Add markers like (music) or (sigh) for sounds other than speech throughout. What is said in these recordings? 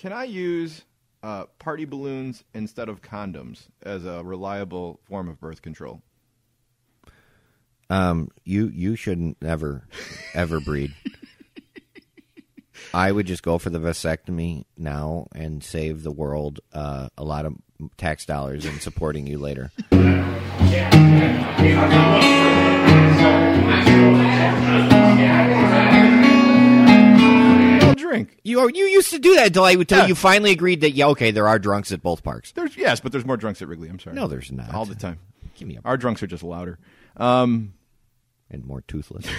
Can I use uh, party balloons instead of condoms as a reliable form of birth control? Um, you you shouldn't ever ever breed. I would just go for the vasectomy now and save the world uh, a lot of tax dollars in supporting you later. (laughs) I'll drink. You you used to do that until I until Yeah. you finally agreed that yeah okay there are drunks at both parks. There's yes, but there's more drunks at Wrigley. I'm sorry. No, there's not. all the time. Give me a Our drunks are just louder. Um, and more toothless. (laughs)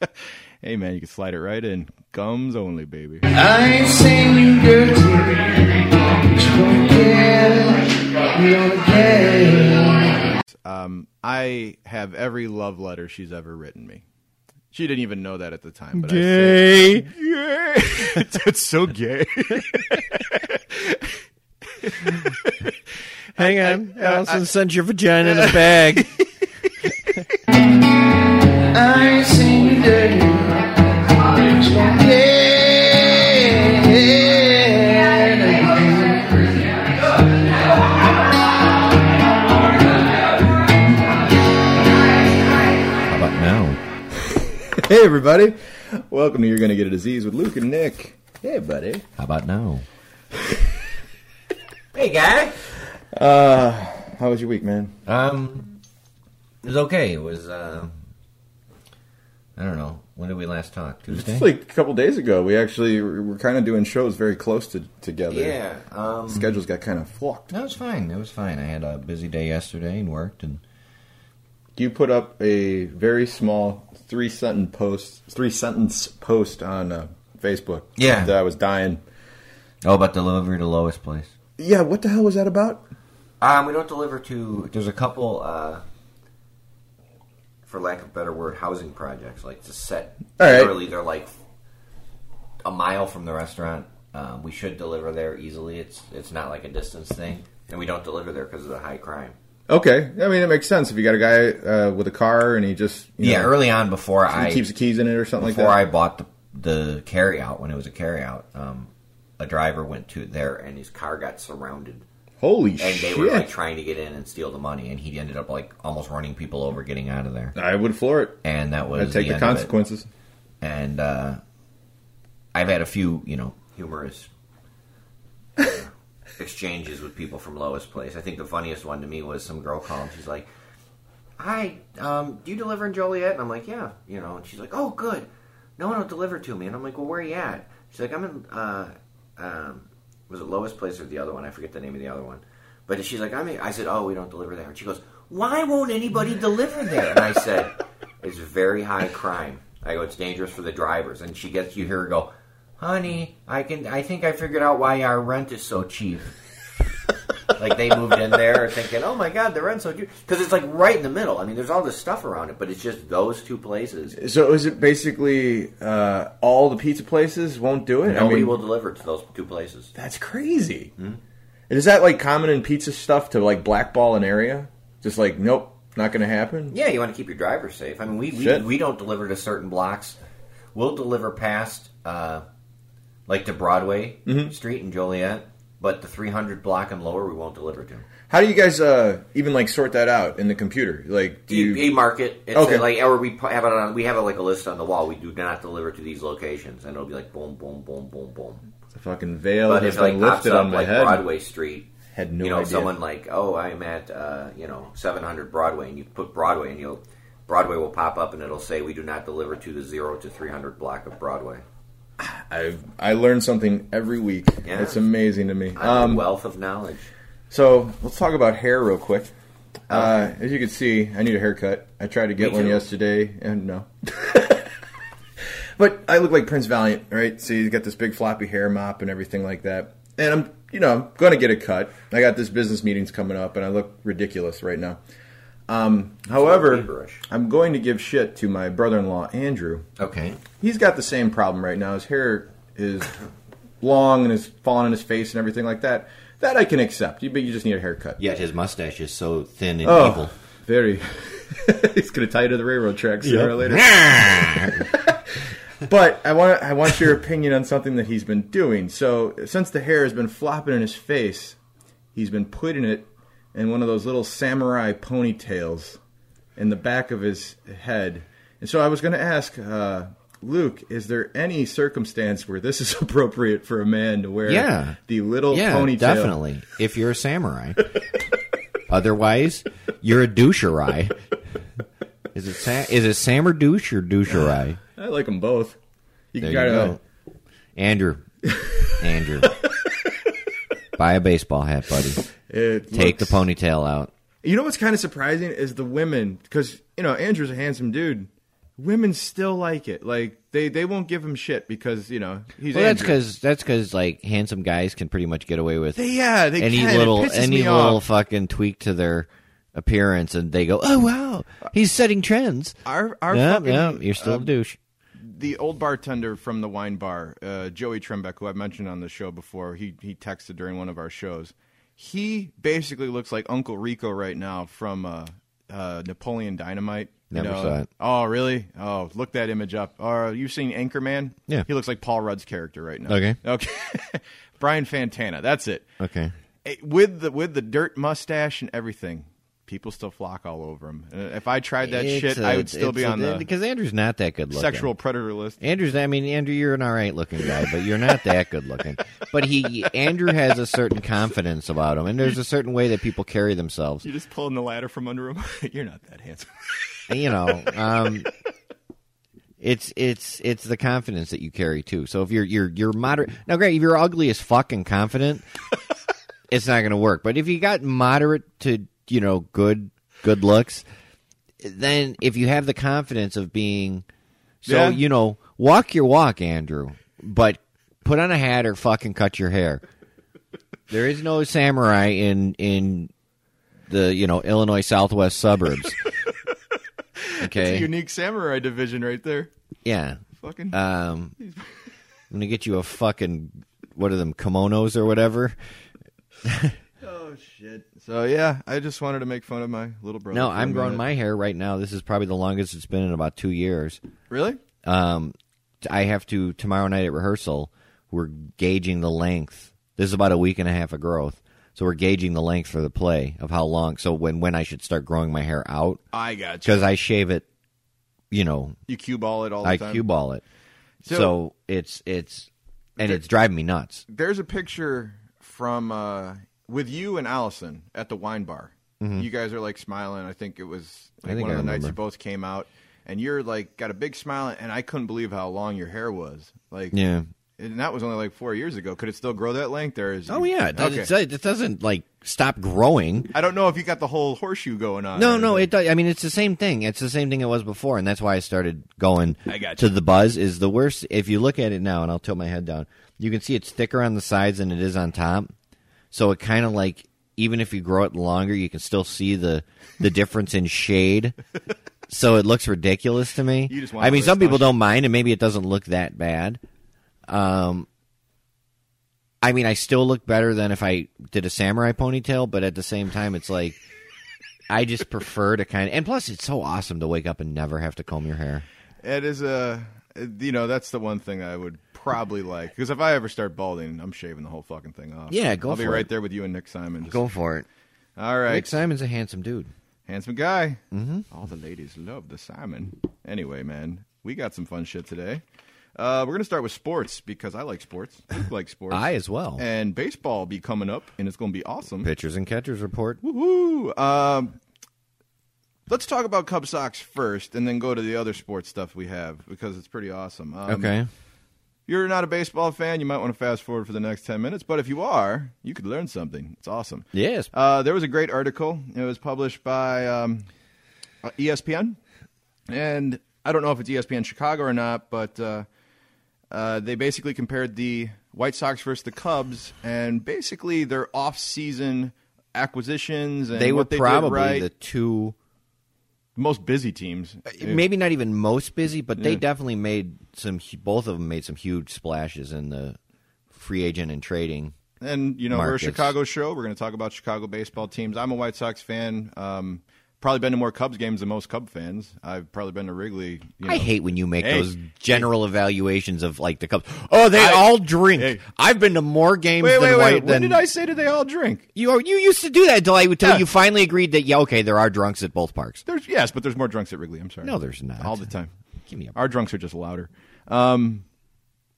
(laughs) hey man, you can slide it right in. Gums only, baby. I ain't saying you dirty, but you don't care, you don't care. Um, I have every love letter she's ever written me. She didn't even know that at the time. But I say, gay. That's (laughs) so gay. (laughs) Hang on, Allison sent your vagina in a bag. (laughs) I you dirty, hey everybody, welcome to You're Gonna Get a Disease with Luke and Nick. Hey buddy. How about now? (laughs) Hey, guy. Uh, how was your week, man? Um, it was okay. It was, uh, I don't know. When did we last talk? Tuesday? Just like a couple days ago, we actually were kind of doing shows very close to together. yeah. Um, Schedules got kind of fucked. that was fine. It was fine. I had a busy day yesterday and worked, and You put up a very small three sentence post, three sentence post on uh, Facebook. Yeah. that I was dying. oh, about delivery to lowest place. Yeah, what the hell was that about? Um, we don't deliver to. There's a couple, uh, for lack of a better word, housing projects like to set. All right. Literally, they're like a mile from the restaurant. Uh, we should deliver there easily. It's it's not like a distance thing, and we don't deliver there because of the high crime. Okay, I mean it makes sense if you got a guy uh, with a car and he just you Yeah, know, early on before he I keeps the keys in it or something before I bought the, the carry out when it was a carry out, um, a driver went to there and his car got surrounded, Holy and shit! they were like trying to get in and steal the money, and he ended up like almost running people over getting out of there, I would floor it. and that was I'd take the, it. consequences. And uh, I've had a few, you know, humorous exchanges with people from lowest place. I think the funniest one to me was some girl called. She's like, "Hi, um, do you deliver in Joliet?" And I'm like, "Yeah," you know. And she's like, "Oh, good. No one will deliver to me." And I'm like, "Well, where are you at?" She's like, "I'm in." Uh, um, was it lowest place or the other one? I forget the name of the other one. But she's like, I'm. I said, "Oh, we don't deliver there." And she goes, "Why won't anybody deliver there?" And I said, "It's very high crime." I go, "It's dangerous for the drivers." And she gets, you hear her go, "Honey, I can. I think I figured out why our rent is so cheap." (laughs) like they moved in there thinking, "Oh my God, the rent's so cheap," because it's like right in the middle. I mean, there's all this stuff around it, but it's just those two places. So is it basically uh, all the pizza places won't do it? I Nobody mean, will deliver to those two places. That's crazy. Hmm? And Is that like common in pizza stuff to like blackball an area? Just like nope, not going to happen. Yeah, you want to keep your drivers safe. I mean, we we, Shit. we don't deliver to certain blocks. We'll deliver past, uh, like to Broadway Mm-hmm. Street in Joliet, but the 300 block and lower, we won't deliver to. How do you guys uh, even like sort that out in the computer? Like, do You, you? mark it. It's Okay. like, or we have it on. We have it like a list on the wall. We do not deliver to these locations, and it'll be like boom, boom, boom, boom, boom. the fucking veil But has like been pops lifted up on my like head. Broadway Street, Had no you know, idea. someone like, oh, I'm at uh, you know 700 Broadway, and you put Broadway, and you'll Broadway will pop up, and it'll say we do not deliver to the zero to 300 block of Broadway. I I learn something every week. Yeah. It's amazing to me. Um, a wealth of knowledge. so let's talk about hair real quick. Uh, as you can see, I need a haircut. I tried to get Me one too. yesterday, and no. (laughs) but I look like Prince Valiant, right? See, he's got this big floppy hair mop and everything like that. And I'm, you know, I'm going to get a cut. I got this business meetings coming up, and I look ridiculous right now. Um, however. I'm going to give shit to my brother-in-law Andrew. Okay. He's got the same problem right now. His hair is long and is falling on his face and everything like that. That I can accept. You, but you just need a haircut. Yet his mustache is so thin and Oh, evil. very. (laughs) He's going to tie you to the railroad tracks sooner or later. (laughs) but I want I want your opinion on something that he's been doing. So since the hair has been flopping in his face, he's been putting it in one of those little samurai ponytails in the back of his head. And so I was going to ask uh, Luke, is there any circumstance where this is (laughs) appropriate for a man to wear Yeah. the little yeah, ponytail? definitely. If you're a samurai. (laughs) Otherwise, you're a doucherai. Is it is it Sam or douche or doucherai? (laughs) I like them both. You There can go. Andrew. Andrew. Buy a baseball hat, buddy. (laughs) It Take looks- the ponytail out. You know what's kind of surprising is the women, because you know Andrew's a handsome dude. Women still like it. Like they they won't give him shit because you know he's. Well, that's because that's because like handsome guys can pretty much get away with They, yeah, they any can. Little any little off. fucking tweak to their appearance, and they go, "Oh wow, he's setting trends." Our our Yeah, fucking, yeah, you're still uh, a douche. The old bartender from the wine bar, uh, Joey Trembeck, who I've mentioned on the show before, he he texted during one of our shows. He basically looks like Uncle Rico right now from uh, uh, Napoleon Dynamite. You Never know? saw it. Oh, really? Oh, look that image up. Or you've seen Anchorman? Yeah. He looks like Paul Rudd's character right now. Okay. Okay. (laughs) Brian Fantana. That's it. Okay. With the with the dirt mustache and everything, people still flock all over him. Uh, If I tried that It's shit, a- I would still be it's a- on the because Andrew's not that good looking. sexual predator list. Andrew's. I mean, Andrew, you're an all right looking guy, but you're not that good looking. But he, Andrew, has a certain confidence about him, and there's a certain way that people carry themselves. You're just pulling the ladder from under him. (laughs) You're not that handsome. (laughs) You know, um, it's it's it's the confidence that you carry too. So if you're you're you're moderate now, great. If you're ugly as fucking confident, (laughs) it's not going to work. But if you got moderate to you know good good looks, then if you have the confidence of being so Yeah. you know walk your walk, Andrew, but put on a hat or fucking cut your hair. There is no samurai in in the you know Illinois Southwest suburbs. (laughs) It's a Okay. unique samurai division right there. Yeah. Fucking. Um, (laughs) I'm gonna get you a fucking what are them kimonos or whatever. (laughs) oh shit. So yeah, I just wanted to make fun of my little brother. No, I'm growing my hair right now. This is probably the longest it's been in about two years. Really? Um, I have to tomorrow night at rehearsal. We're gauging the length. This is about a week and a half of growth, so we're gauging the length for the play of how long. So when when I should start growing my hair out I got you. because I shave it, you know, You cue ball it all the I time. cue ball it. So- So, it's it's and There- it's driving me nuts. There's a picture from uh, with you and Allison at the wine bar. You guys are like smiling. I think it was Mm-hmm. I like think one I of the nights you both came out, and you're like got a big smile, and I couldn't believe how long your hair was. Like, Yeah. and that was only like four years ago. Could it still grow that length? Or is Oh yeah, it, does, okay. it, it doesn't like stop growing. I don't know if you got the whole horseshoe going on. No, no, it. does- I mean, it's the same thing. It's the same thing it was before, and that's why I started going I got to the buzz. Is the worst if you look at it now, and I'll tilt my head down. You can see it's thicker on the sides than it is on top. So it kind of like even if you grow it longer, you can still see the the difference in shade. (laughs) So it looks ridiculous to me. You just wanna I mean, some people don't mind, and maybe it doesn't look that bad. Um, I mean, I still look better than if I did a samurai ponytail, but at the same time, it's like I just (laughs) prefer to kind of. And plus, it's so awesome to wake up and never have to comb your hair. It is a, you know, that's the one thing I would probably like because if I ever start balding, I'm shaving the whole fucking thing off. Yeah, go for it. I'll be for right it. there with you and Nick Simon. Just- Go for it. All right, Nick Simon's a handsome dude. handsome guy. Mm-hmm. All the ladies love the Simon. Anyway, man, we got some fun shit today. Uh, we're gonna start with sports because I like sports. Luke (laughs) likes sports. I as well. and baseball will be coming up, and it's gonna be awesome. Pitchers and catchers report. Woohoo! Um, let's talk about Cub Sox first, and then go to the other sports stuff we have because it's pretty awesome. Um, Okay. You're not a baseball fan, you might want to fast forward for the next 10 minutes, but if you are, you could learn something. It's awesome. Yes. Uh, there was a great article. It was published by um, uh, ESPN. And I don't know if it's ESPN Chicago or not, but uh, uh, they basically compared the White Sox versus the Cubs and basically their off-season acquisitions and they were what they probably right. the two, most busy teams. maybe not even most busy, but they Yeah. definitely made some. Both of them made some huge splashes in the free agent and trading. And you know, we're a. Chicago show. We're going to talk about Chicago baseball teams. I'm a White Sox fan. Um, probably been to more Cubs games than most Cub fans. I've probably been to Wrigley. You know. I hate when you make Hey. those general evaluations of like the Cubs. Oh, they I- all drink. Hey. I've been to more games Wait, than wait, white wait. When did I say did they all drink? you. You used to do that until I until Yeah. you finally agreed that yeah, okay, there are drunks at both parks. There's yes, but there's more drunks at Wrigley. I'm sorry. No, there's not. all the time. Give me a Our drunks are just louder. Um,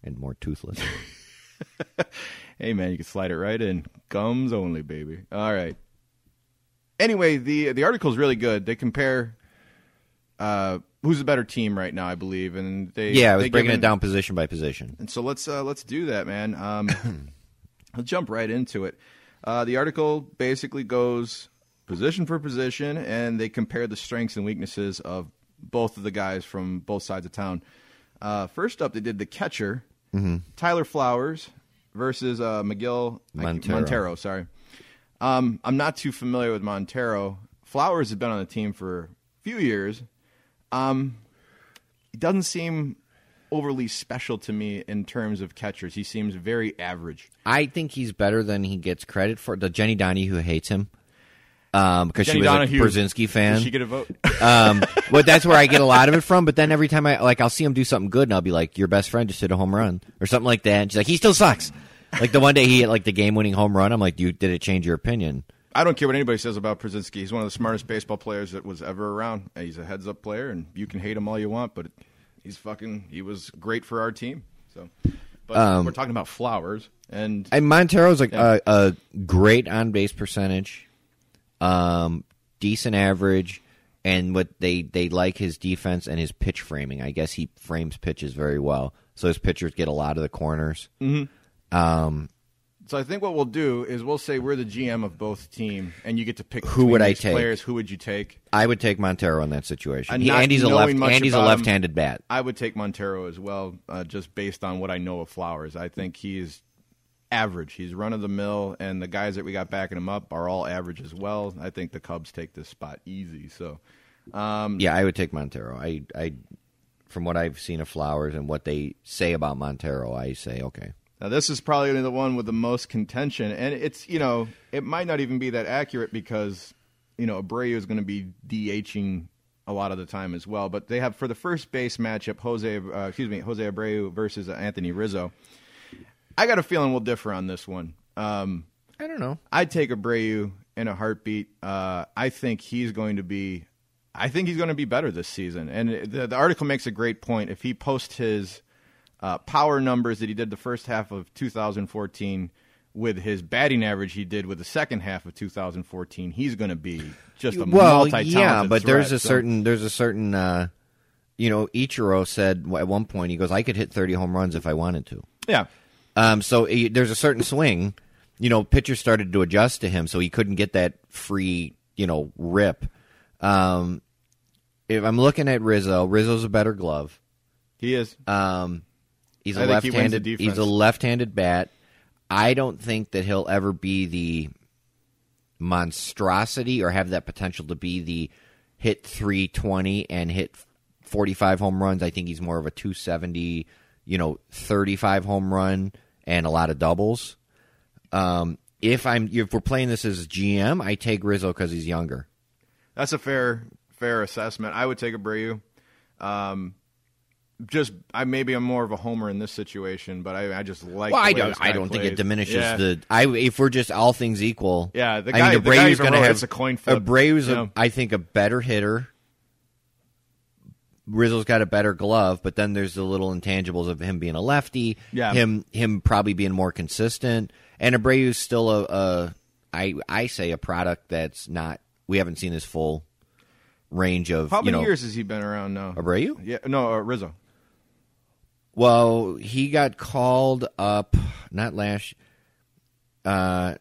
and more toothless. (laughs) hey man, you can slide it right in. Gums only, baby. All right. Anyway, the the article is really good. They compare uh, who's the better team right now, I believe, and they yeah, I was breaking it down position by position. And so let's uh, let's do that, man. Um, (coughs) let's jump right into it. Uh, the article basically goes position for position, and they compare the strengths and weaknesses of both of the guys from both sides of town. Uh, first up, they did the catcher, Tyler Flowers versus uh, Miguel I- Montero. Montero. Sorry, um, I'm not too familiar with Montero. Flowers has been on the team for a few years. Um, he doesn't seem overly special to me in terms of catchers. He seems very average. I think he's better than he gets credit for. The Jenny Donahue hates him um, because she was Donahue, a Pierzynski fan. She get a vote? (laughs) um, but that's where I get a lot of it from. But then every time I like, I'll see him do something good, and I'll be like, "Your best friend just hit a home run" or something like that. And she's like, "He still sucks." Like the one day he hit like the game-winning home run. I'm like, "You did it change your opinion?" I don't care what anybody says about Pierzynski. He's one of the smartest baseball players that was ever around. He's a heads-up player, and you can hate him all you want, but he's fucking. He was great for our team. So, but Um, we're talking about Flowers, and And Montero's like Yeah. a, a great on base percentage, um, decent average, and what they they like his defense and his pitch framing. I guess he frames pitches very well, so his pitchers get a lot of the corners. Um, so I think what we'll do is we'll say we're the GM of both team, and you get to pick Who would I take? Players, who would you take? I would take Montero in that situation. And He, not and he's a left much and he's a about him- left-handed bat. I would take Montero as well, uh, just based on what I know of Flowers. I think he's average. He's run of the mill, and the guys that we got backing him up are all average as well. I think the Cubs take this spot easy. So, um, Yeah, I would take Montero. I, I, from what I've seen of Flowers and what they say about Montero, I say okay. Now this is probably the one with the most contention, and it's you know it might not even be that accurate because you know Abreu is going to be DHing a lot of the time as well. But they have for the first base matchup, Jose, uh, excuse me, Jose Abreu versus uh, Anthony Rizzo. I got a feeling we'll differ on this one. Um, I don't know. I'd take Abreu in a heartbeat. Uh, I think he's going to be. I think he's going to be better this season. And the, the article makes a great point. If he posts his uh, power numbers that he did the first half of 2014 with his batting average he did with the second half of 2014, he's going to be just a well, multi-talented yeah, but there's a So- certain there's a certain uh, you know Ichiro said at one point he goes I could hit 30 home runs if I wanted to. yeah. Um, so he, there's a certain swing. You know, pitchers started to adjust to him, so he couldn't get that free you know rip. Um, if I'm looking at Rizzo, Rizzo's a better glove. He is. Um, he's a I think he wins the left-handed. defense. he's a left-handed bat. I don't think that he'll ever be the monstrosity or have that potential to be the hit 320 and hit 45 home runs. I think he's more of a 270, you know, 35 home run and a lot of doubles. Um, if I'm if we're playing this as GM, I take Rizzo because he's younger. That's a fair fair assessment. I would take Abreu. Um, just I maybe I'm more of a homer in this situation, but I, I just like. Well, I don't. I don't think it diminishes Yeah. the. I if we're just all things equal. Yeah, the I guy- mean, the guy Abreu's going to have a coin flip, Abreu's, you know? I think, a better hitter. Rizzo's got a better glove, but then there's the little intangibles of him being a lefty. Yeah. him him probably being more consistent, and Abreu's still a, a I I say a product that's not. We haven't seen his full range of How you many know years has he been around now? Abreu. Yeah, no, uh, Rizzo. Well, he got called up not last. Uh,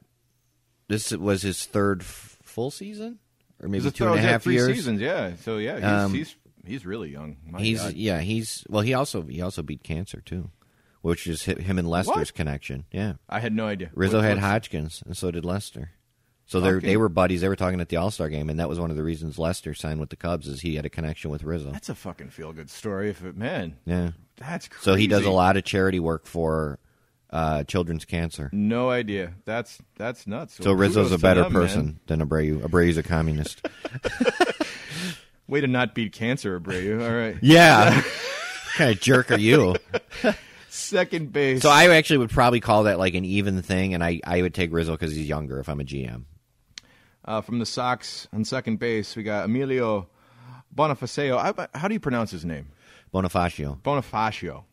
this was his third f- full season, or maybe two and a half three years. seasons. Yeah, so yeah, he's Um, he's, he's really young. My He's God. yeah, he's well. He also he also beat cancer too, which is him and Lester's What? connection. Yeah, I had no idea. Rizzo What- had Hodgkins, and so did Lester. So they they were buddies. They were talking at the All Star game, and that was one of the reasons Lester signed with the Cubs is he had a connection with Rizzo. That's a fucking feel good story. If it man, Yeah. that's crazy. So he does a lot of charity work for uh, children's cancer. No idea. That's that's nuts. So Rizzo's a to better them, man. person than Abreu. Abreu's a communist. (laughs) Way to not beat cancer, Abreu. All right. (laughs) yeah. what kind of jerk are you? Second base. So I actually would probably call that like an even thing, and I, I would take Rizzo because he's younger if I'm a GM. Uh, from the Sox on second base, we got Emilio Bonifacio. I, how do you pronounce his name? Bonifacio. Bonifacio.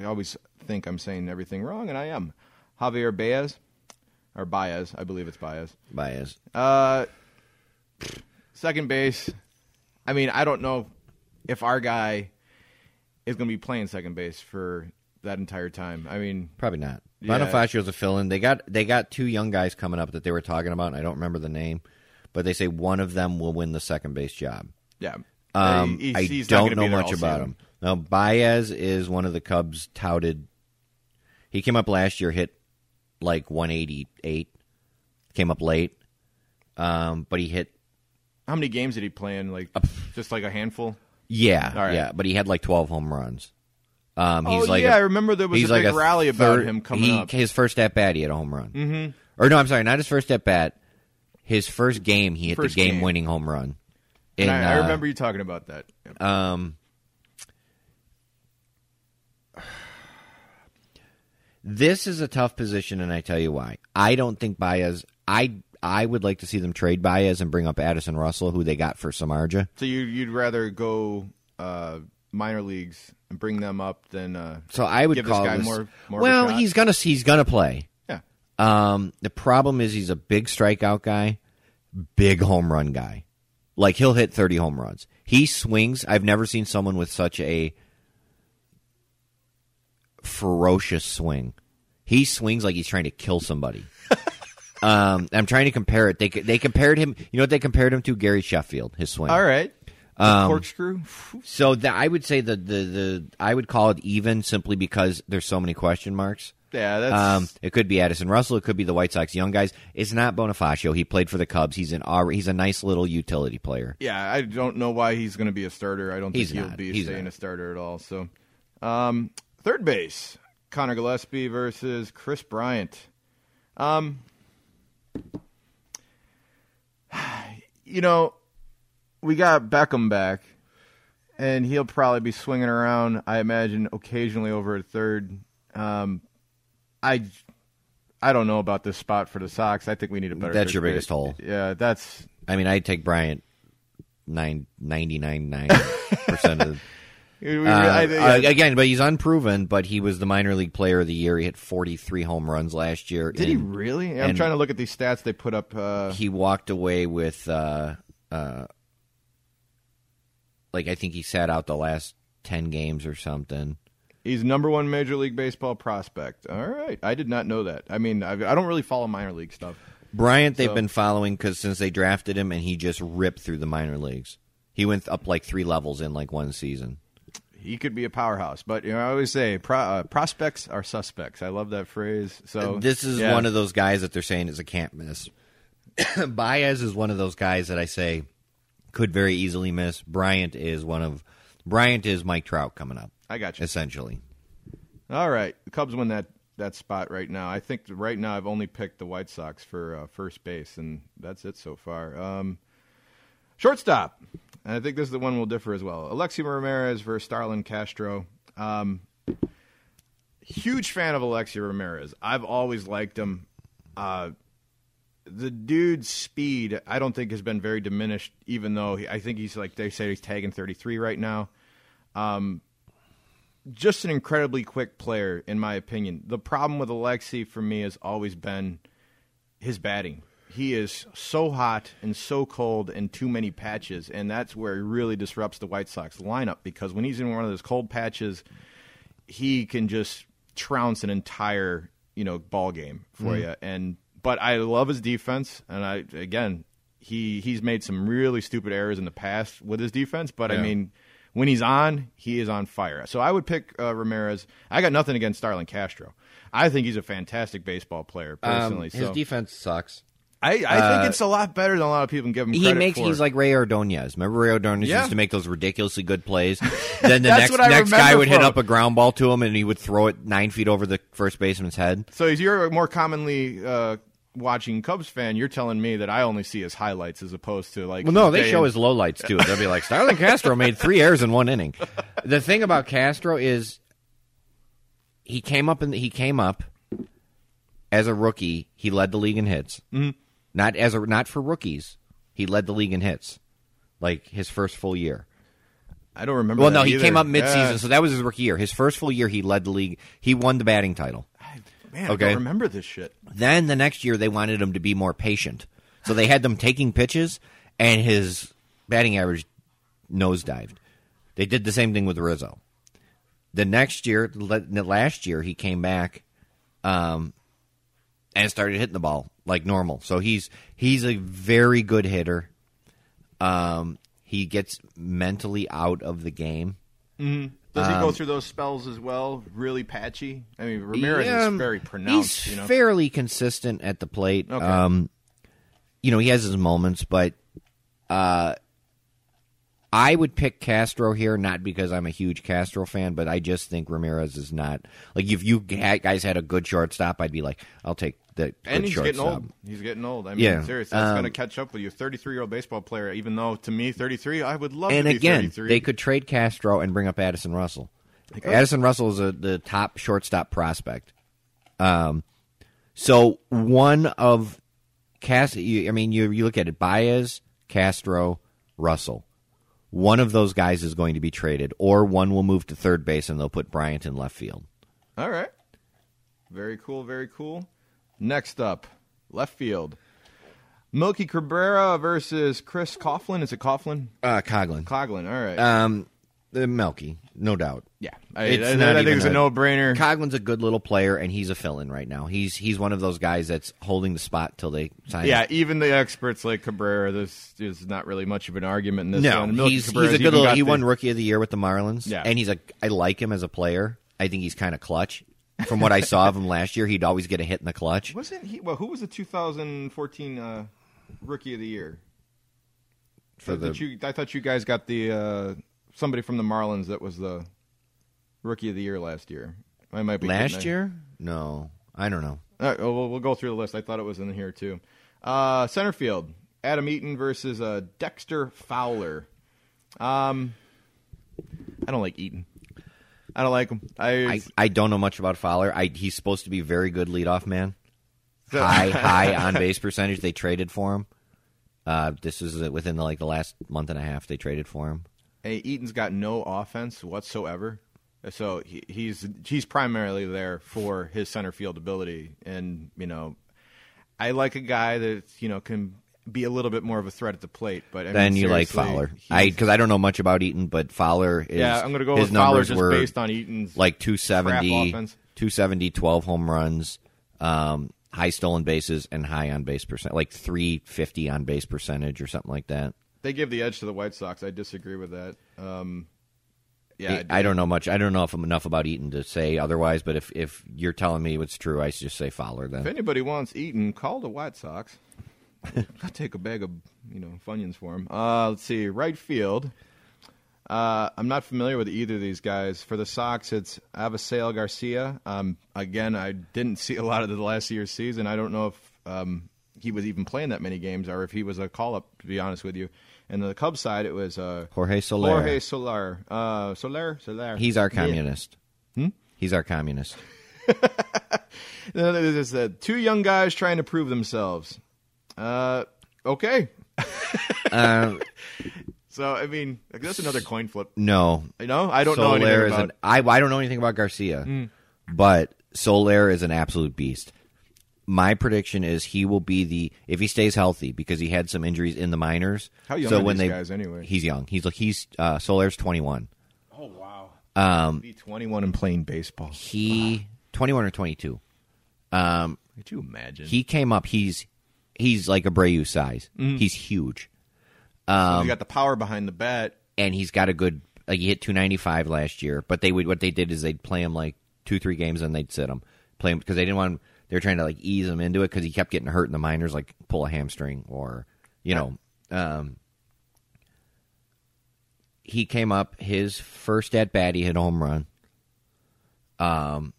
I always think I'm saying everything wrong, and I am. Javier Baez, or Baez, I believe it's Baez. Baez. Uh, second base. I mean, I don't know if our guy is going to be playing second base for that entire time. I mean, Probably not. Yeah. Bonifacio's a fill-in. They got they got two young guys coming up that they were talking about. And I don't remember the name, but they say one of them will win the second base job. yeah. Um, He- I don't know much about him. Now Baez is one of the Cubs touted. He came up last year, hit like 188. Came up late, um, but he hit How many games did he play in? Like, just like a handful? yeah, right. yeah. But he had like 12 home runs. Um, he's oh, like yeah, a- I remember there was a like big a rally about third- him coming he- up. His first at bat, he had a home run. Mm-hmm. Or no, I'm sorry, not his first at bat. His first game, he hit First the game. game-winning home run. And In, I, I uh, remember you talking about that. Um, this is a tough position, and I tell you why. I don't think Baez. I I would like to see them trade Baez and bring up Addison Russell, who they got for Samardzija. So you, you'd rather go uh, minor leagues and bring them up than uh, So I would give call this guy this- more, more well, he's gonna he's gonna play. yeah. Um, the problem is he's a big strikeout guy, big home run guy. Like he'll hit 30 home runs. He swings. I've never seen someone with such a ferocious swing. He swings like he's trying to kill somebody. (laughs) um, I'm trying to compare it. They they compared him. You know what they compared him to? Gary Sheffield. His swing. All right. Um, corkscrew. So the, I would say the, the the I would call it even simply because there's so many question marks. Yeah, that's Um, it could be Addison Russell. It could be the White Sox young guys. It's not Bonifacio. He played for the Cubs. He's an he's a nice little utility player. yeah. I don't know why he's going to be a starter. I don't He's think he'll be He's staying not. a starter at all. So, um, third base, Conor Gillaspie versus Kris Bryant. Um, (sighs) you know, we got Beckham back, and he'll probably be swinging around. I imagine occasionally over at third. Um, I, I don't know about this spot for the Sox. I think we need a better. That's your base. biggest hole. Yeah, that's I mean, I'd take Bryant nine ninety nine nine percent of. (laughs) Uh, I- uh, again, but he's unproven. But he was the minor league player of the year. He hit forty three home runs last year. Did he really? I'm trying to look at these stats they put up. Uh, He walked away with, uh, uh, like I think he sat out the last ten games or something. he's number one Major League Baseball prospect. All right, I did not know that. I mean, I, I don't really follow minor league stuff. Bryant, they've So- been following because since they drafted him, and he just ripped through the minor leagues. He went up like three levels in like one season. He could be a powerhouse, but you know, I always say pro, uh, prospects are suspects. I love that phrase. So this is yeah. one of those guys that they're saying is a can't miss. (coughs) Baez is one of those guys that I say could very easily miss. Bryant is one of Bryant is Mike Trout coming up I got you. essentially. All right, the Cubs win that that spot right now. I think right now I've only picked the White Sox for uh, first base, and that's it so far. Um, shortstop, and I think this is the one we'll differ as well. Alexei Ramirez versus Starlin Castro. Um, huge fan of Alexei Ramirez. I've always liked him. Uh, the dude's speed, I don't think has been very diminished. Even though he, I think he's like they say he's tagging 33 right now um, just an incredibly quick player, in my opinion. The problem with Alexei for me has always been his batting. He is so hot and so cold and too many patches, and that's where he really disrupts the White Sox lineup because when he's in one of those cold patches, he can just trounce an entire you know ball game for mm-hmm. you. And but I love his defense, and I again he he's made some really stupid errors in the past with his defense, but I mean when he's on, he is on fire. So I would pick uh, Ramirez. I got nothing against Starlin Castro. I think he's a fantastic baseball player Um, personally. his so defense sucks. I, I think it's a lot better than a lot of people give him He makes for. he's like Rey Ordonez. Remember Rey Ordonez Yeah. used to make those ridiculously good plays. (laughs) Then the next next guy would hit up a ground ball to him, and he would throw it nine feet over the first baseman's head. so as you're more commonly uh, watching Cubs fan, you're telling me that I only see his highlights as opposed to like. Well, no, they show in- his lowlights too. They'll be like, (laughs) Starlin Castro made three errors in one inning. The thing about Castro is he came up and he came up as a rookie. He led the league in hits. Mm-hmm. Not as a not for rookies. He led the league in hits, like his first full year. I don't remember. Well, no, he either. came up midseason, Yeah. so that was his rookie year. His first full year, he led the league. He won the batting title. Man, okay. I don't remember this shit. Then the next year, they wanted him to be more patient, so they had them taking pitches, and his batting average nosedived. They did the same thing with Rizzo. The next year, last year, he came back, um, and started hitting the ball like normal. So he's he's a very good hitter. Um, he gets mentally out of the game. Does he go through those spells as well? Really patchy. I mean, Ramirez Yeah, is very pronounced. He's you know, fairly consistent at the plate. Okay. Um, you know, he has his moments, but uh, I would pick Castro here, not because I'm a huge Castro fan, but I just think Ramirez is not like if you guys had a good shortstop, I'd be like, I'll take the and he's shortstop. getting old. He's getting old. I mean, Yeah, seriously, it's um, going to catch up with you. Thirty-three year old baseball player. Even though to me, thirty-three, I would love And to again, 33. they could trade Castro and bring up Addison Russell. Addison Russell is a, the top shortstop prospect. Um, so one of Cast, you, I mean, you you look at it: Baez, Castro, Russell. One of those guys is going to be traded, or one will move to third base and they'll put Bryant in left field. All right. Very cool. Very cool. Next up, left field. Melky Cabrera versus Chris Coughlin. Is it Coughlin? Uh, Coghlan, Coughlin. All right. um, the Melky, no doubt. yeah. I, it's I, not I think it's a, a- no-brainer. Coghlan's a good little player, and he's a fill-in right now. He's he's one of those guys that's holding the spot till they sign. yeah, him. even the experts like Cabrera, this is not really much of an argument in this No, one. Melky he's he's a good even little. He the- won Rookie of the Year with the Marlins. Yeah. and he's a. I like him as a player. I think he's kind of clutch. From what I saw of him last year, he'd always get a hit in the clutch. (laughs) Wasn't he? Well, who was the 2014 uh, Rookie of the Year? For the you, I thought you guys got the uh, somebody from the Marlins that was the Rookie of the Year last year. I might be last year, no, I don't know. All right, well, we'll, we'll go through the list. I thought it was in here too. Uh, center field: Adam Eaton versus uh, Dexter Fowler. Um, I don't like Eaton. I don't like him. I, I, I don't know much about Fowler. I, he's supposed to be very good leadoff man. (laughs) High high on base percentage. They traded for him. Uh, this is uh, within the, like the last month and a half. They traded for him. Hey, Eaton's got no offense whatsoever. So he, he's he's primarily there for his center field ability, and you know, I like a guy that you know can be a little bit more of a threat at the plate. But I then mean, you like Fowler. I because I don't know much about Eaton, but Fowler is. yeah, I'm going to go his with Fowler numbers just were based on Eaton's like crap 270, offense. 270, 12 home runs, um, high stolen bases, and high on base percent, like 350 on base percentage or something like that. They give the edge to the White Sox. I disagree with that. Um, yeah, I, don't know much. I don't know if I'm enough about Eaton to say otherwise, but if, if you're telling me it's true, I should just say Fowler Then, If anybody wants Eaton, call the White Sox. (laughs) I'll take a bag of you know Funyuns for him. Uh, let's see, right field. Uh, I'm not familiar with either of these guys. For the Sox, it's Avisail Garcia. Um, again, I didn't see a lot of the last year's season. I don't know if um, he was even playing that many games or if he was a call up. To be honest with you, and the Cubs side, it was uh, Jorge Soler. Jorge Soler. Uh, Soler, Soler. He's our Yeah. communist. Hmm? He's our communist. (laughs) There's uh, two young guys trying to prove themselves. Uh, okay. (laughs) (laughs) Uh, So I mean, that's another coin flip. no, You know, I don't know anything is about. an I, I don't know anything about Garcia, but Soler is an absolute beast. My prediction is he will be the if he stays healthy because he had some injuries in the minors. How young so are when these they, guys anyway? He's young. He's like, he's uh, Soler's twenty one. oh wow. Um, Be 21 and playing baseball. he twenty one or twenty two. Um, Could you imagine? he came up. He's he's like Abreu size. He's huge. He's got the power behind the bat. and he's got a good like he hit 295 last year but they would what they did is they'd play him like two three games and they'd sit him play him because they didn't want him they're trying to like ease him into it because he kept getting hurt in the minors, like pull a hamstring or you know. Um, he came up his first at bat. He hit a home run. Um,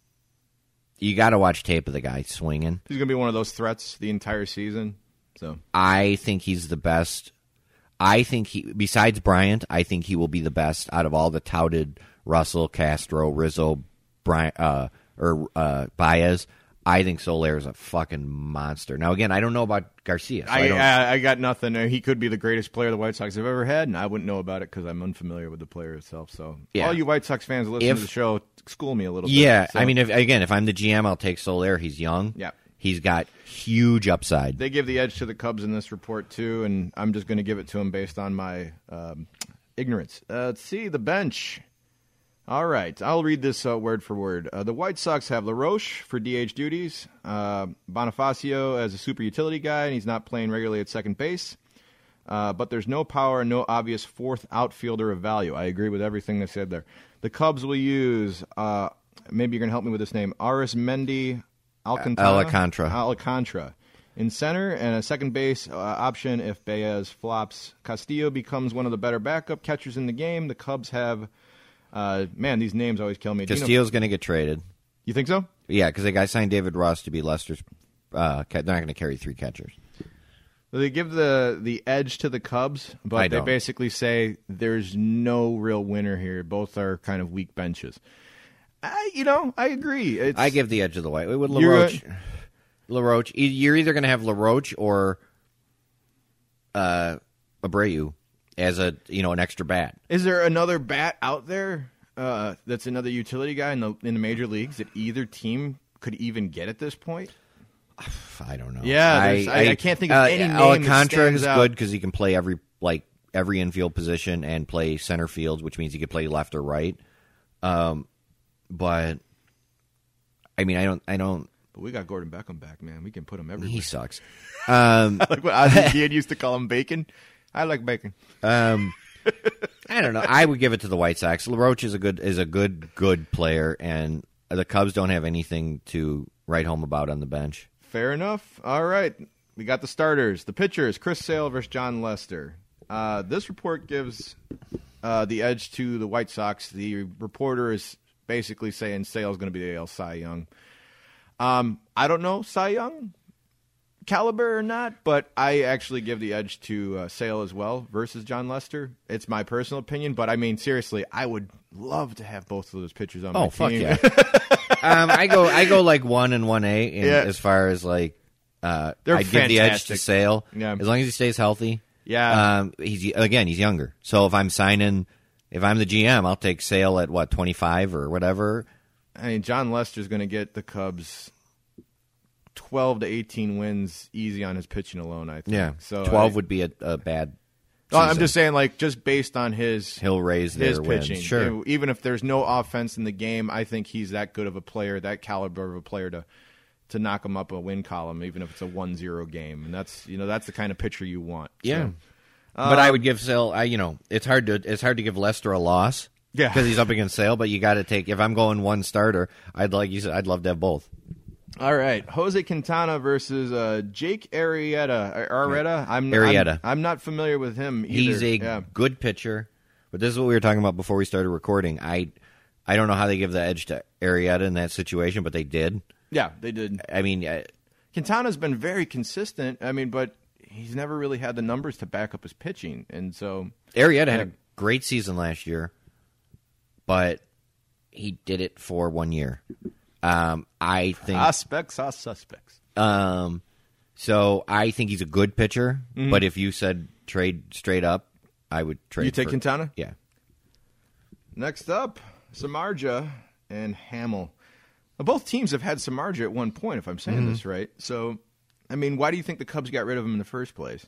you got to watch tape of the guy swinging. He's going to be one of those threats the entire season. So I think he's the best. I think he, besides Bryant, I think he will be the best out of all the touted Russell, Castro, Rizzo, Bryant, uh, or uh, Baez. I think Soler is a fucking monster. Now, again, I don't know about Garcia. So I, I, I, I got nothing. He could be the greatest player the White Sox have ever had, and I wouldn't know about it because I'm unfamiliar with the player itself. So, Yeah. all you White Sox fans listening to the show, school me a little yeah, bit. So, I mean, if, again, if I'm the GM, I'll take Soler. He's young. Yeah. he's got huge upside. they give the edge to the Cubs in this report too, and I'm just going to give it to him based on my um, ignorance. Uh, let's see the bench. All right, I'll read this uh, word for word. Uh, the White Sox have LaRoche for DH duties, uh, Bonifacio as a super utility guy, and he's not playing regularly at second base. Uh, but there's no power and no obvious fourth outfielder of value. I agree with everything they said there. The Cubs will use, uh, maybe you're going to help me with this name, Arismendy Alcantara. Alcantara. Alcantara. In center and a second base uh, option if Baez flops. Castillo becomes one of the better backup catchers in the game. The Cubs have, uh, man, these names always kill me. Do you know- Castillo's going to get traded. you think so? Yeah, because they got signed David Ross to be Lester's. Uh, they're not going to carry three catchers. They give the the edge to the Cubs, but they basically say there's no real winner here. Both are kind of weak benches. I, you know, I agree. It's, I give the edge of the white with You're LaRoche. LaRoche, e- you're either going to have LaRoche or uh, Abreu as a you know an extra bat. Is there another bat out there uh, that's another utility guy in the in the major leagues that either team could even get at this point? (sighs) I don't know. Yeah, there's- I- I can't think of uh, any name Alcantara is out. good because he can play every like every infield position and play center field, which means he could play left or right. Um, but I mean, I don't, I don't. But we got Gordon Beckham back, man. We can put him everywhere. He sucks. (laughs) Um, like what Ozzie (laughs) used to call him bacon. I like bacon. Um, I don't know. I would give it to the White Sox. LaRoche is a good is a good good player, and the Cubs don't have anything to write home about on the bench. Fair enough. All right. We got the starters. The pitchers, Chris Sale versus Jon Lester. Uh, this report gives uh, the edge to the White Sox. The reporter is basically saying Sale's going to be the AL Cy Young. Um, I don't know Cy Young caliber or not, but I actually give the edge to uh, Sale as well versus Jon Lester. It's my personal opinion, but I mean seriously, I would love to have both of those pitchers on my Oh fuck team. yeah! (laughs) um, I go I go like one and one A Yeah. as far as like uh, They're I'd give the edge to. Sale. Yeah. as long as he stays healthy. Yeah. um, he's again he's younger. So if I'm signing, if I'm the GM, I'll take Sale at what twenty five or whatever. I mean, Jon Lester's going to get the Cubs twelve to eighteen wins easy on his pitching alone. I think. Yeah, So twelve I, would be a, a bad. No, I'm just saying, like, just based on his he'll raise his their wins. pitching. Sure. Even if there's no offense in the game, I think he's that good of a player, that caliber of a player to to knock him up a win column, even if it's a 1-0 game. And that's you know that's the kind of pitcher you want. So, Yeah. Uh, but I would give Sale. I you know it's hard to it's hard to give Lester a loss. Yeah. because he's up against Sale. But you got to take if I'm going one starter, I'd like you said I'd love to have both. All right, Jose Quintana versus uh, Jake Arrieta. Arrieta. I'm Arrieta. I'm, I'm not familiar with him. Either. He's a yeah. good pitcher, but this is what we were talking about before we started recording. I I don't know how they give the edge to Arrieta in that situation, but they did. yeah, they did. I mean, uh, Quintana's been very consistent. I mean, but he's never really had the numbers to back up his pitching, and so Arrieta had a great season last year, but he did it for one year. Um, I think suspects are suspects. Um, so I think he's a good pitcher, but if you said trade straight up, I would trade. Mm-hmm. You take for- Quintana? Yeah. Next up, Samardzija and Hammel. Now, both teams have had Samardzija at one point, if I'm saying Mm-hmm. this right. So, I mean, why do you think the Cubs got rid of him in the first place?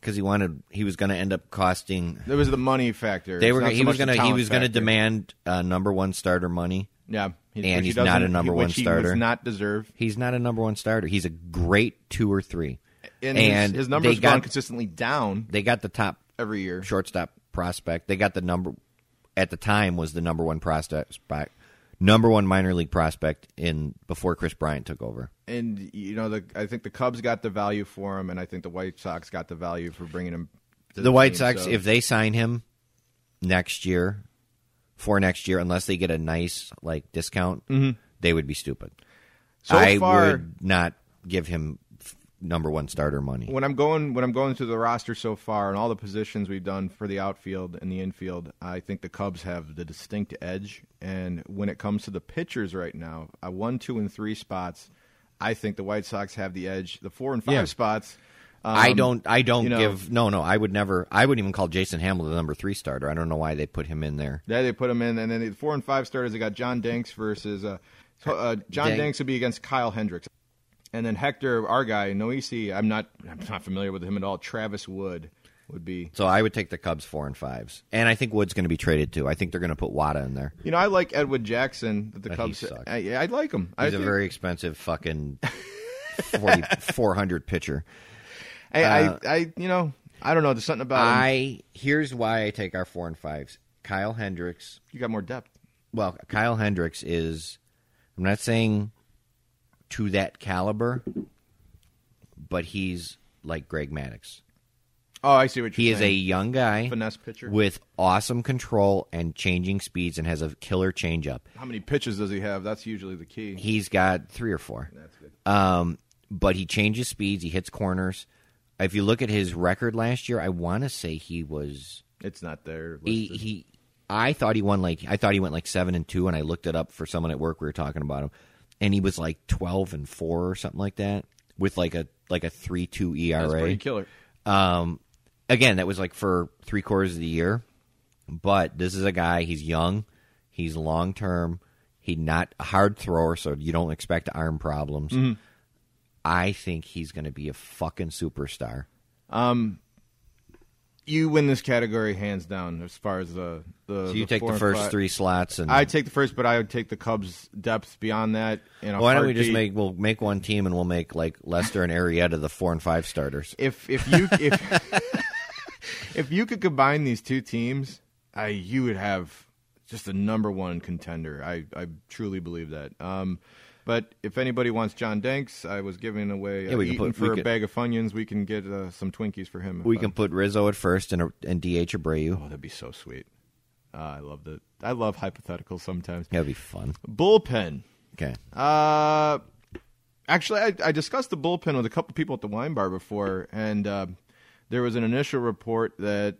Because he wanted, he was going to end up costing. There was the money factor. They were. He so was much the going to. He was going to demand uh, number one starter money. Yeah, he- and he's not a number which one he starter. Not deserve. He's not a number one starter. He's a great two or three. And, And his, his numbers have gone consistently down They got the top every year. shortstop prospect. They got the number at the time was the number one prospect number one minor league prospect in before Kris Bryant took over. and you know, the I think the Cubs got the value for him, and I think the White Sox got the value for bringing him. To The White team, Sox, so- if they sign him next year for next year, unless they get a nice like discount, mm-hmm. they would be stupid. so I far, would not give him number one starter money. when I'm going when I'm going through the roster so far and all the positions we've done for the outfield and the infield, I think the Cubs have the distinct edge. And when it comes to the pitchers right now, uh, one, two, and three spots, I think the White Sox have the edge. The four and five Yeah. spots, um, I don't. I don't you know- give. No, no. I would never. I wouldn't even call Jason Hammel the number three starter. I don't know why they put him in there. Yeah, they put him in, and then the four and five starters. They got John Danks versus uh, uh, John Dank- Danks would be against Kyle Hendricks, and then Hector, our guy, Noesi. I'm not, I'm not familiar with him at all. Travis Wood would be. So I would take the Cubs four and fives, and I think Wood's going to be traded too. I think they're going to put Wada in there. You know, I like Edwin Jackson. That the But Cubs. I, I like him. He's a very expensive fucking (laughs) 40, 400 pitcher. I, I, I, you know, I don't know. There's something about him. uh, I here's why I take our four and fives. Kyle Hendricks. You got more depth. Well, Kyle Hendricks is. I'm not saying to that caliber, but he's like Greg Maddux. Oh, I see what you're He is a young guy finesse pitcher. with awesome control and changing speeds, and has a killer changeup. How many pitches does he have? That's usually the key. He's got three or four. That's good. Um, but he changes speeds. He hits corners. If you look at his record last year, I want to say he was It's not there. he, he. I thought he won like I thought he went like seven and two, and I looked it up for someone at work. We were talking about him, and he was like twelve and four or something like that, with like a like a three two That's pretty ERA. killer. Um, again, that was like for three quarters of the year. But this is a guy. He's young. He's long term. He's not a hard thrower, so you don't expect arm problems. Mm-hmm. I think he's going to be a fucking superstar. You win this category hands down as far as the the. So you take the first five. three slots, and I take the first, but I would take the Cubs' depth beyond that. In a why don't we just make we'll make one team and we'll make like Lester and Arrieta the four and five starters. if if you (laughs) if (laughs) if you could combine these two teams, I you would have just a number one contender. I I truly believe that. Um, but if anybody wants John Danks, I was giving away Yeah, we can put- for we a could- bag of Funyuns. We can get uh, some Twinkies for him. We I- can put Rizzo at first and and DH Abreu. Oh, that'd be so sweet. Uh, I love that. I love hypotheticals sometimes. That'd be fun. Bullpen. Okay. Uh, actually, I, I discussed the bullpen with a couple people at the wine bar before, and uh, there was an initial report that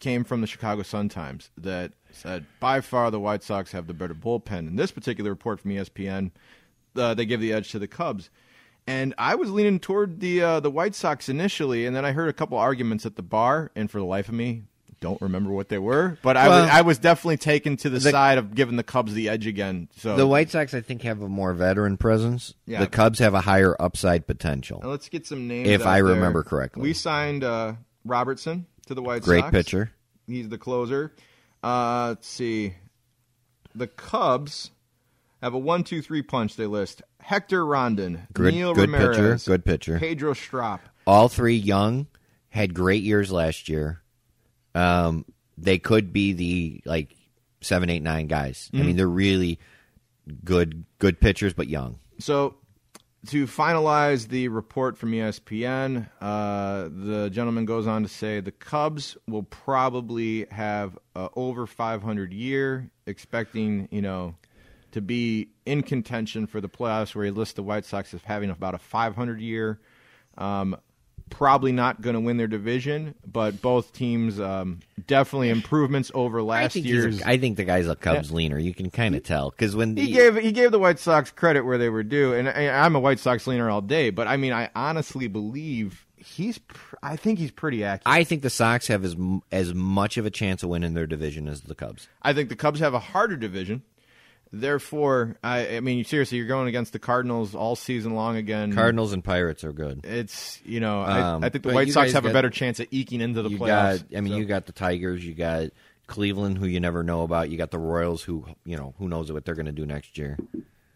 came from the Chicago Sun Times that said by far the White Sox have the better bullpen. In this particular report from ESPN, uh, they give the edge to the Cubs. And I was leaning toward the uh, the White Sox initially, and then I heard a couple arguments at the bar, and for the life of me, don't remember what they were. But I Well- was I was definitely taken to the, The- side of giving the Cubs the edge again. So The White Sox, I think, have a more veteran presence. Yeah. The Cubs have a higher upside potential. Now let's get some names. If I there. remember correctly. we signed uh, Robertson to the White Great Sox. Great pitcher. He's the closer. Uh, let's see. The Cubs have a one-two-three punch. They list Hector Rondon, Good, Neil good Ramirez, pitcher. Good pitcher. Pedro Strop. All three young, had great years last year. Um, they could be the like seven, eight, nine guys. Mm-hmm. I mean, they're really good, good pitchers, but young. So, to finalize the report from ESPN, uh, the gentleman goes on to say the Cubs will probably have a over 500 year, expecting you know to be in contention for the playoffs. Where he lists the White Sox as having about a 500 year. Um, probably not going to win their division, but both teams um, definitely improvements over last think, he's year's. a, I think the guy's a Cubs leaner. You can kind of tell because when He gave he gave the White Sox credit where they were due, and I, I'm a White Sox leaner all day. But I mean, I honestly believe he's. Pr- I think he's pretty accurate. I think the Sox have as m- as much of a chance of winning their division as the Cubs. I think the Cubs have a harder division. Therefore, I, I mean, seriously, you're going against the Cardinals all season long again. Cardinals and Pirates are good. It's you know, I, Um, I think the but White you Sox guys have a got- better chance at eking into the you playoffs. got, I mean, So- you got the Tigers, you got Cleveland, who you never know about. You got the Royals, who you know who knows what they're going to do next year.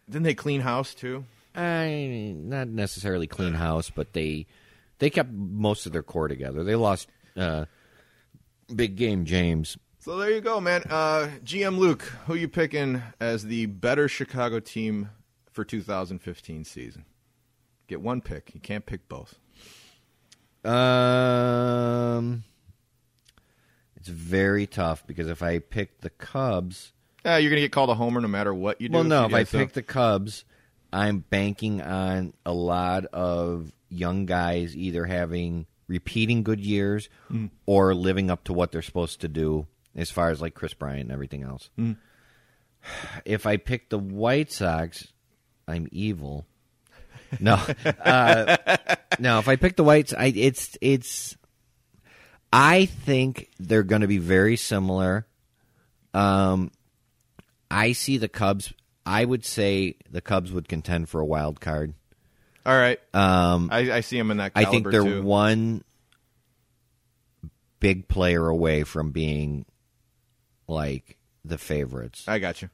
didn't they clean house too? I not necessarily clean house, but they they kept most of their core together. They lost uh, big game James. So there you go, man. Uh, GM Luke, who you picking as the better Chicago team for 2015 season? Get one pick. You can't pick both. Um, it's very tough because if I pick the Cubs, Uh, you're gonna get called a homer no matter what you do. well, no, if Yeah, I so- pick the Cubs, I'm banking on a lot of young guys either having repeating good years Mm. or living up to what they're supposed to do as far as like Kris Bryant and everything else. Mm. (sighs) If I pick the White Sox, I'm evil. No, (laughs) uh, no. If I pick the Whites, I it's it's. I think they're going to be very similar. Um, I see the Cubs. I would say the Cubs would contend for a wild card. All right, Um, I, I see them in that. I think they're too. one big player away from being like the favorites. I got you.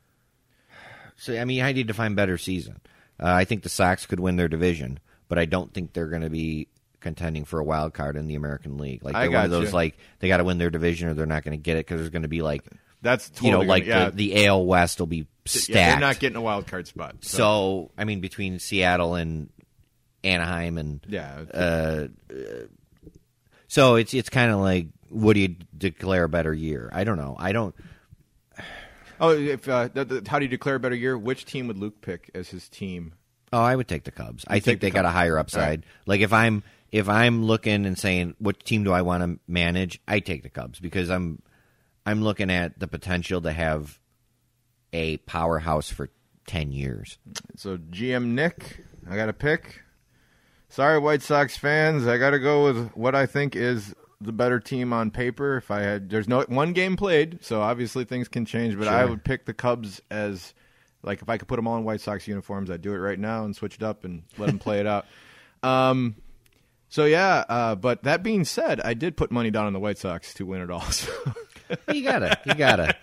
So I mean, I need to find better season? Uh, I think the Sox could win their division, but I don't think they're going to be contending for a wild card in the American League. Like they're one of those you. like they got to win their division or they're not going to get it because there's going to be like That's totally you know gonna- like yeah, the, the AL West will be stacked. yeah, they're not getting a wild card spot. So, so I mean, between Seattle and Anaheim and yeah, uh, so it's it's kind of like do you declare a better year? I don't know. I don't. oh, if uh, th- th- how do you declare a better year? Which team would Luke pick as his team? Oh, I would take the Cubs. I think the they got a higher upside. Like if I'm if I'm looking and saying what team do I want to manage, I take the Cubs because I'm I'm looking at the potential to have a powerhouse for ten years. So GM Nick, I got to pick. Sorry, White Sox fans, I got to go with what I think is the better team on paper. If I had, there's no one game played, so obviously things can change. But I would pick the Cubs as like if I could put them all in White Sox uniforms, I'd do it right now and switch it up and let them play it out. (laughs) Um, so yeah, uh, but that being said, I did put money down on the White Sox to win it all. (laughs) So. You gotta, you gotta.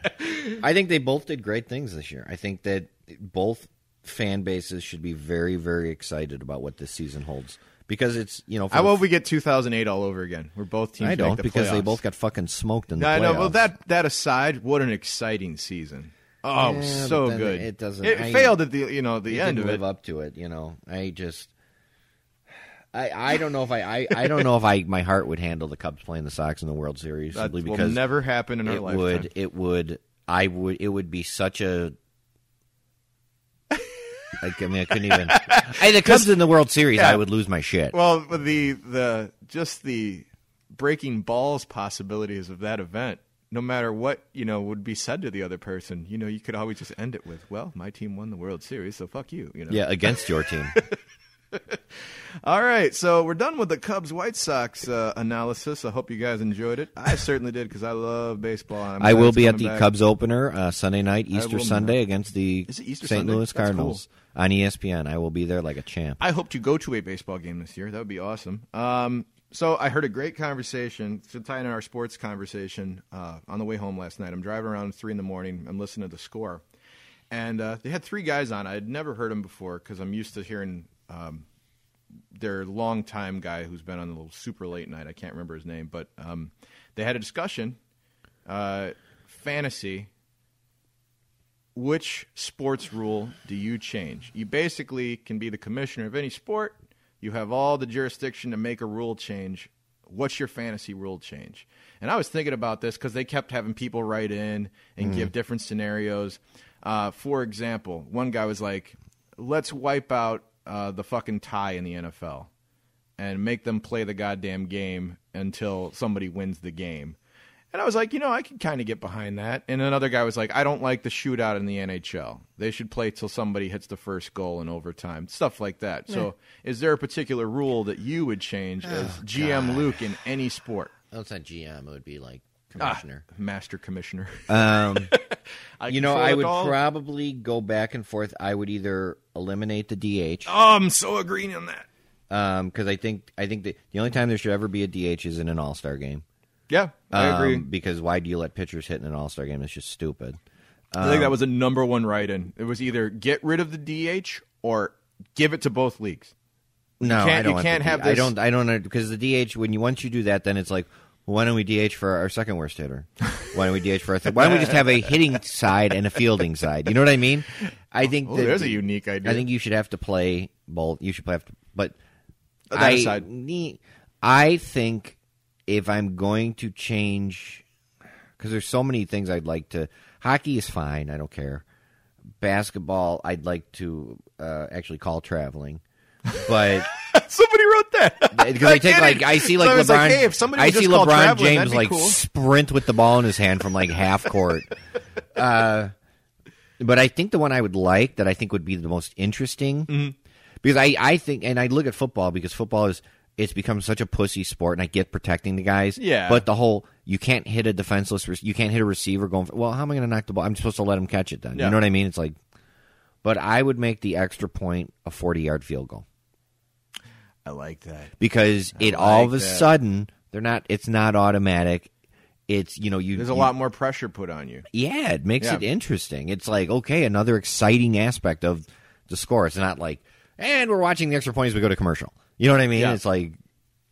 I think they both did great things this year. I think that both fan bases should be very, very excited about what this season holds because it's you know. How about we get 2008 all over again? We're both teams I don't the because they both got fucking smoked in the No, I know. Well, that that aside, what an exciting season! Oh, Yeah, so good. it doesn't- It I- failed at the you know the end of live it. up to it. You know, I just. I, I don't know if I, I, I don't know if I my heart would handle the Cubs playing the Sox in the World Series That simply will because never happen in our it lifetime. would it would I would it would be such a like I mean I couldn't even I the Cubs in the World Series yeah. I would lose my shit. Well, the the just the breaking balls possibilities of that event. No matter what you know would be said to the other person, you know you could always just end it with, "Well, my team won the World Series, so fuck you." You know. yeah, against your team. (laughs) All right, so we're done with the Cubs White Sox uh, analysis. I hope you guys enjoyed it. I certainly did because I love baseball. I'm I will be at the back. Cubs opener uh, Sunday night, Easter Sunday not. against the Is it Easter St. Sunday? Louis Cardinals on E ESPN. I will be there like a champ. I hope to go to a baseball game this year. That would be awesome. Um, so I heard a great conversation to tie in our sports conversation uh, on the way home last night. I'm driving around at three in the morning. I'm listening to the score, and uh, they had three guys on. I had never heard them before because I'm used to hearing um, their longtime guy who's been on the little super late night. I can't remember his name, but um, they had a discussion. Uh, fantasy which sports rule do you change? You basically can be the commissioner of any sport. You have all the jurisdiction to make a rule change. What's your fantasy rule change? And I was thinking about this because they kept having people write in and give different scenarios. Uh, for example, one guy was like, let's wipe out uh, the fucking tie in the NFL and make them play the goddamn game until somebody wins the game. And I was like, you know, I can kind of get behind that. And another guy was like, I don't like the shootout in the NHL. They should play till somebody hits the first goal in overtime, stuff like that. So, is there a particular rule that you would change as GM Luke in any sport? Oh, it's not GM. It would be like Ah, commissioner. master commissioner. Um, (laughs) you know, I would probably go back and forth. I would either eliminate the DH Oh, I'm so agreeing on that. because I think I think that the only time there should ever be a DH is in an All Star game. Yeah, I agree. Um, because why do you let pitchers hit in an All Star game? It's just stupid. I think that was a number one write-in. It was either get rid of the DH or give it to both leagues. No, can't- I don't you can't have D- I this- don't. I don't because the DH when you once you do that, then it's like, Why don't we DH for our second worst hitter? Why don't we DH for our th- Why don't we just have a hitting side and a fielding side? You know what I mean? I think Oh, that- there's a unique idea. I think you should have to play both. You should play, have to, but That I, aside. I think if I'm going to change, because there's so many things I'd like to. Hockey is fine. I don't care. Basketball, I'd like to uh, actually call traveling, but (laughs) Somebody wrote that. because I take like. I see like So LeBron. like, hey, if somebody I see LeBron James like cool. sprint with the ball in his hand from like half court. (laughs) uh, but I think the one I would like that I think would be the most interesting Mm-hmm. because I I think and I look at football because football is it's become such a pussy sport and I get protecting the guys. Yeah. But the whole you can't hit a defenseless re- you can't hit a receiver going for, well how am I going to knock the ball? I'm supposed to let him catch it then. Yeah. You know what I mean? It's like but I would make the extra point a 40 yard field goal I like that. because it all of a that. sudden they're not it's not automatic it's you know you There's a you- lot more pressure put on you. yeah it makes Yeah. it interesting it's like okay another exciting aspect of the score it's not like and we're watching the extra point as we go to commercial you know what i mean Yeah. it's like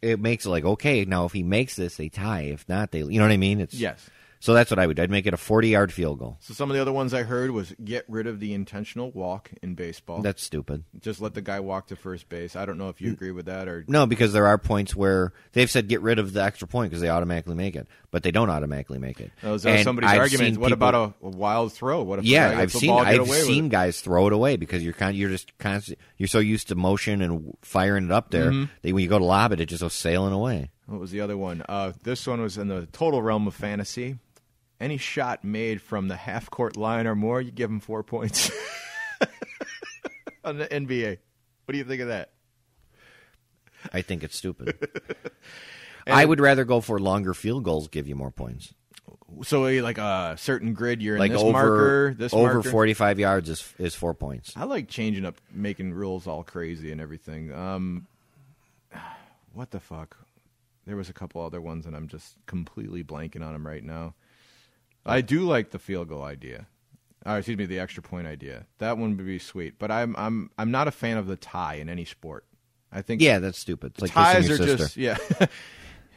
it makes it like okay now if he makes this they tie if not they you know what i mean it's Yes. So that's what i would i'd make it a 40 yard field goal So some of the other ones I heard was get rid of the intentional walk in baseball. that's stupid Just let the guy walk to first base. I don't know if you agree with that or no because there are points where they've said get rid of the extra point because they automatically make it but they don't automatically make it those are And somebody's I've argument. What people- about a, a wild throw? What if Yeah, I've seen I've seen it? guys throw it away because you're kind you're just constant you're so used to motion and firing it up there Mm-hmm. that when you go to lob it, it just goes sailing away. What was the other one? Uh, this one was in the total realm of fantasy. Any shot made from the half court line or more, you give him four points. (laughs) On the NBA. What do you think of that? I think it's stupid. (laughs) I would rather go for longer field goals, give you more points. So uh, like a certain grid, you're in Like this over marker, this over marker. forty five yards is is four points. I like changing up, making rules all crazy and everything. Um, (sighs) what the fuck? There was a couple other ones, and I'm just completely blanking on them right now. I do like the field goal idea. Uh, excuse me, the extra point idea. That one would be sweet. But I'm I'm I'm not a fan of the tie in any sport. I think Yeah, that's stupid. It's like ties are sister. just yeah. (laughs)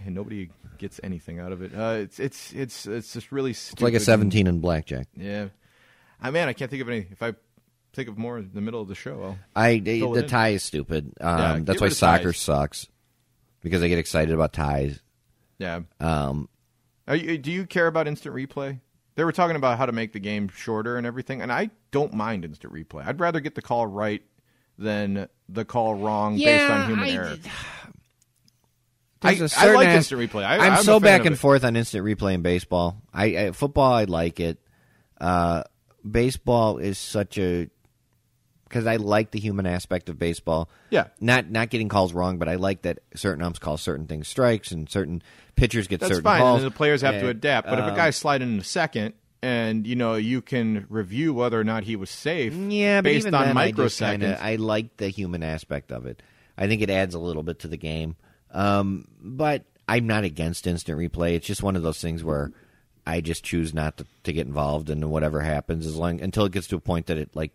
and nobody gets anything out of it. Uh, it's it's it's it's just really stupid. it's like a seventeen in blackjack. Yeah, I man, I can't think of any. If I think of more in the middle of the show, I'll I the tie is stupid. Um, Yeah, that's why soccer ties. sucks because I get excited about ties. Yeah. Um, Are you, do you care about instant replay? They were talking about how to make the game shorter and everything, and I don't mind instant replay. I'd rather get the call right than the call wrong based on human I- error. There's I- a I certain like as- instant replay. I- I'm, I'm so back and it. forth on instant replay in baseball. I, I football I like it. Uh, baseball is such a because I like the human aspect of baseball. Yeah. not not getting calls wrong, but I like that certain umps call certain things strikes and certain pitchers get That's certain fine. calls. And the players have to adapt. But if a um, guy's sliding in a second, and you know you can review whether or not he was safe, Yeah, based on then, I, microseconds. just kinda, I like the human aspect of it. I think it adds a little bit to the game. Um, but I'm not against instant replay. It's just one of those things where I just choose not to, to get involved in whatever happens as long until it gets to a point that it like,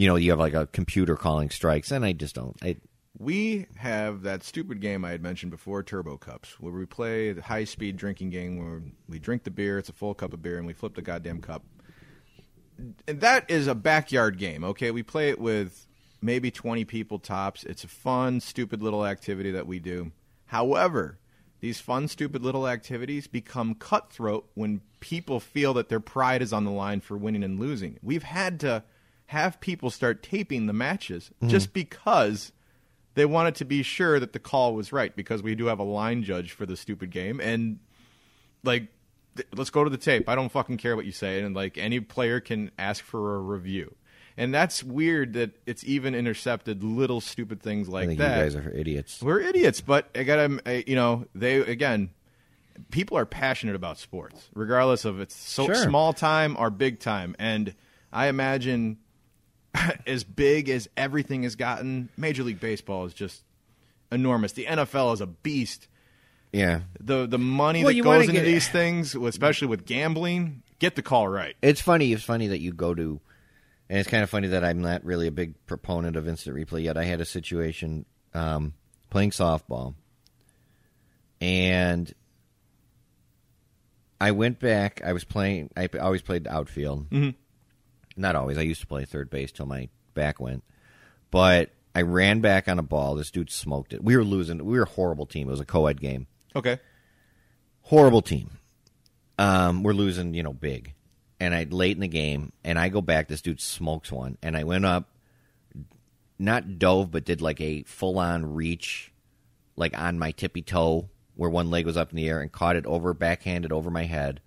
you know, you have like a computer calling strikes, and I just don't. I, We have that stupid game I had mentioned before, Turbo Cups, where we play the high speed drinking game where we drink the beer, it's a full cup of beer, and we flip the goddamn cup. And that is a backyard game, okay? We play it with maybe 20 people tops. It's a fun, stupid little activity that we do. However, these fun, stupid little activities become cutthroat when people feel that their pride is on the line for winning and losing. We've had to have people start taping the matches mm-hmm. just because they wanted to be sure that the call was right because we do have a line judge for the stupid game and like th- let's go to the tape. I don't fucking care what you say and like any player can ask for a review. And that's weird that it's even intercepted little stupid things like that you guys are idiots. we're idiots but i gotta you know they again people are passionate about sports regardless of it's so Sure. small time or big time. And i imagine (laughs) as big as everything has gotten major league baseball is just enormous the nfl is a beast Yeah, the the money Well, that goes into get- these things especially with gambling get the call right it's funny. It's funny that you go to, and it's kind of funny that I'm not really a big proponent of instant replay yet. I had a situation um, playing softball, and I went back. I was playing. I always played outfield. Mm-hmm. Not always. I used to play third base till my back went. But I ran back on a ball. This dude smoked it. We were losing. We were a horrible team. It was a co-ed game. Okay. Horrible team. Um, we're losing, you know, big. And I late in the game, and I go back. This dude smokes one, and I went up, not dove, but did like a full on reach, like on my tippy toe, where one leg was up in the air, and caught it over backhanded over my head.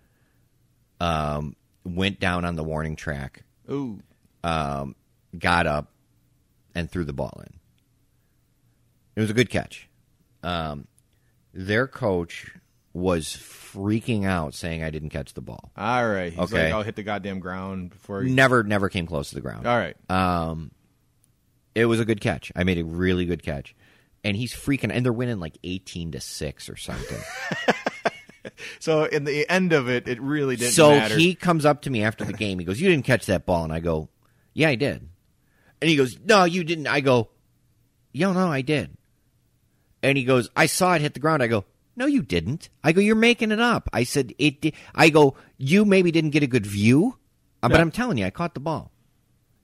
Um, went down on the warning track, Ooh. um, got up, and threw the ball in. It was a good catch. Um, their coach was freaking out, saying I didn't catch the ball. All right. He's Okay. like, I'll hit the goddamn ground before. He... Never, never came close to the ground. All right. Um, it was a good catch. I made a really good catch, and he's freaking. And they're winning like eighteen to six or something. (laughs) (laughs) So in the end of it, it really didn't so matter. he comes up to me after the game. He goes, "You didn't catch that ball," and I go, "Yeah, I did." And he goes, "No, you didn't." I go, "Yo, no, I did." And he goes, "I saw it hit the ground." I go, "No, you didn't." I go, "You're making it up." I said, "It." Did. I go, "You maybe didn't get a good view, uh, but Yeah. I'm telling you, I caught the ball."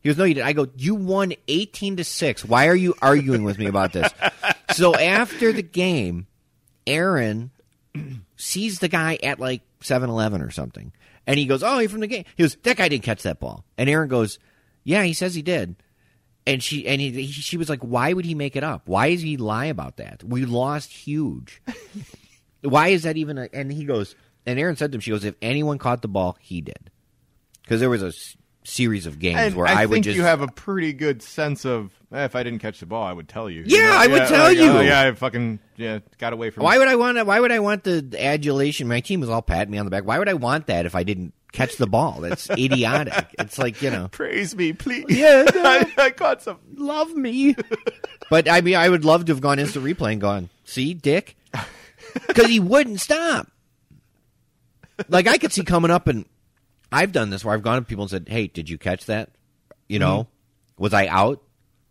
He goes, "No, you didn't." I go, "You won 18 to six. Why are you arguing with me about this?" (laughs) so after the game, Aaron sees the guy at like 7-Eleven or something, and he goes, "Oh, you're from the game." He goes, "That guy didn't catch that ball." And Aaron goes, "Yeah, he says he did." And she and he, he, she was like, "Why would he make it up? Why does he lie about that? We lost huge. (laughs) Why is that even?" A, and he goes, and Aaron said to him, "She goes, if anyone caught the ball, he did, because there was a series of games and where I, I, would think just you have a pretty good sense of eh, if I didn't catch the ball, I would tell you. Yeah, I would tell like, you. oh, yeah, I fucking yeah got away from. Why would I want? to- Why would I want the adulation? My team was all patting me on the back. Why would I want that if I didn't catch the ball? That's (laughs) idiotic. It's like you know, praise me, please? Yeah, no. I, (laughs) I caught some. love me. but I mean, I would love to have gone instant replay and gone, see, Dick, (laughs) because he wouldn't stop. Like I could see coming up, and I've done this where I've gone to people and said, "Hey, did you catch that? You know, was I out?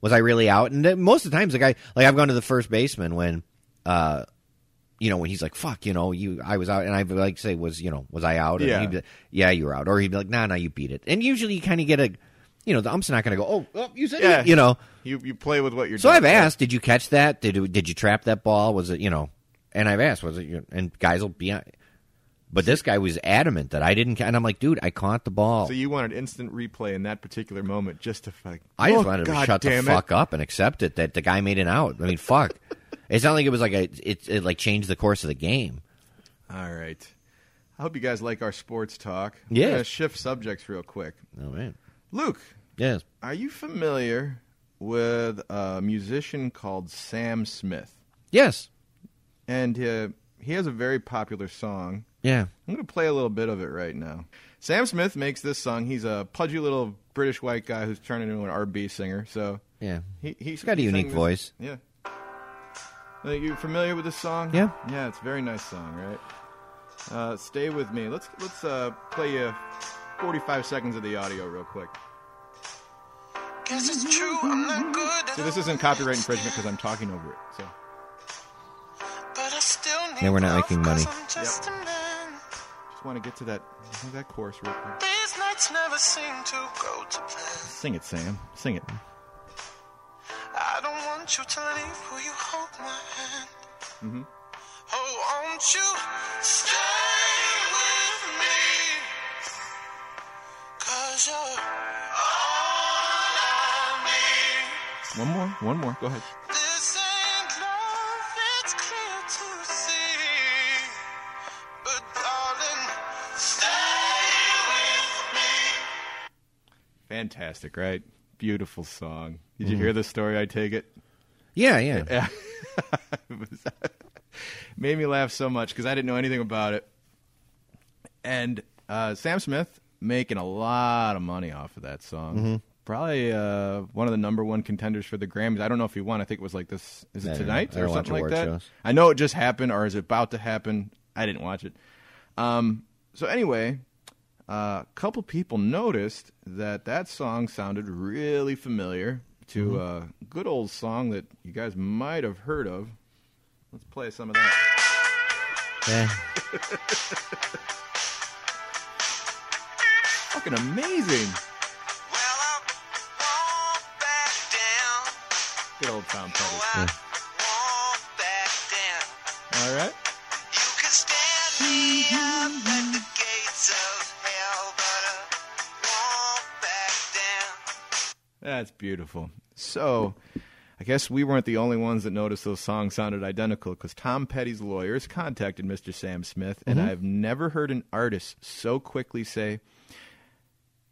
Was I really out?" And then most of the times, the guy, like I've gone to the first baseman when, uh, you know, when he's like, "Fuck," you know, you, I was out, and I would like say, "Was you know, was I out?" And Yeah. he'd be like, "Yeah, you were out," or he'd be like, "Nah, nah, you beat it." And usually, you kind of get a, you know, the ump's not going to go, "Oh, oh, you said," Yeah. it," you know. You you play with what you're. So doing. So I've asked, did you catch that? Did did you trap that ball? Was it you know? And I've asked, was it? you- And guys will be, but this guy was adamant that I didn't. ca- And I'm like, dude, I caught the ball. So you wanted instant replay in that particular moment, just to like. I just oh, wanted God to shut the damn it. fuck up and accept it that the guy made it out. I mean, fuck. (laughs) It's not like it was like a it, it like changed the course of the game. All right. I hope you guys like our sports talk. Yeah. Gonna shift subjects real quick. Oh man, Luke, yes, are you familiar with a musician called Sam Smith? yes, And uh, he has a very popular song. Yeah. I'm going to play a little bit of it right now. Sam Smith makes this song. He's a pudgy little British white guy who's turning into an R&B singer. So Yeah, he, he, He's got a he sang unique this- voice. Yeah. Are you familiar with this song? Yeah. Yeah, it's a very nice song, right? Uh, stay with me. Let's let's uh, play you 45 seconds of the audio real quick. Guess it's true, I'm not good. So this isn't copyright infringement because I'm talking over it. So But I still need Yeah, we're not love making money. 'cause just want to get to that that chorus real quick. These nights never seem to go to plan. Sing it, Sam. Sing it. I don't want you to leave. Will you hold my hand? Mm-hmm. Oh, won't you stay with me? Cause you're all I need. One more. One more. Go ahead. This Fantastic, right? Beautiful song. Did you hear the story? I take it. yeah, yeah. Yeah. (laughs) It (laughs) made me laugh so much because I didn't know anything about it. And uh, Sam Smith making a lot of money off of that song. Mm-hmm. Probably uh, one of the number one contenders for the Grammys. I don't know if he won. I think it was like this. Is it tonight or something like that? shows. I know it just happened or is it about to happen. I didn't watch it. Um, so anyway, a couple people noticed that that song sounded really familiar to Mm-hmm. a good old song that you guys might have heard of. Let's play some of that. Yeah. fucking amazing. Well, I won't back down. Good old Tom Petty. I won't back down. All right. That's beautiful. So, I guess we weren't the only ones that noticed those songs sounded identical because Tom Petty's lawyers contacted Mr. Sam Smith, and I've never heard an artist so quickly say,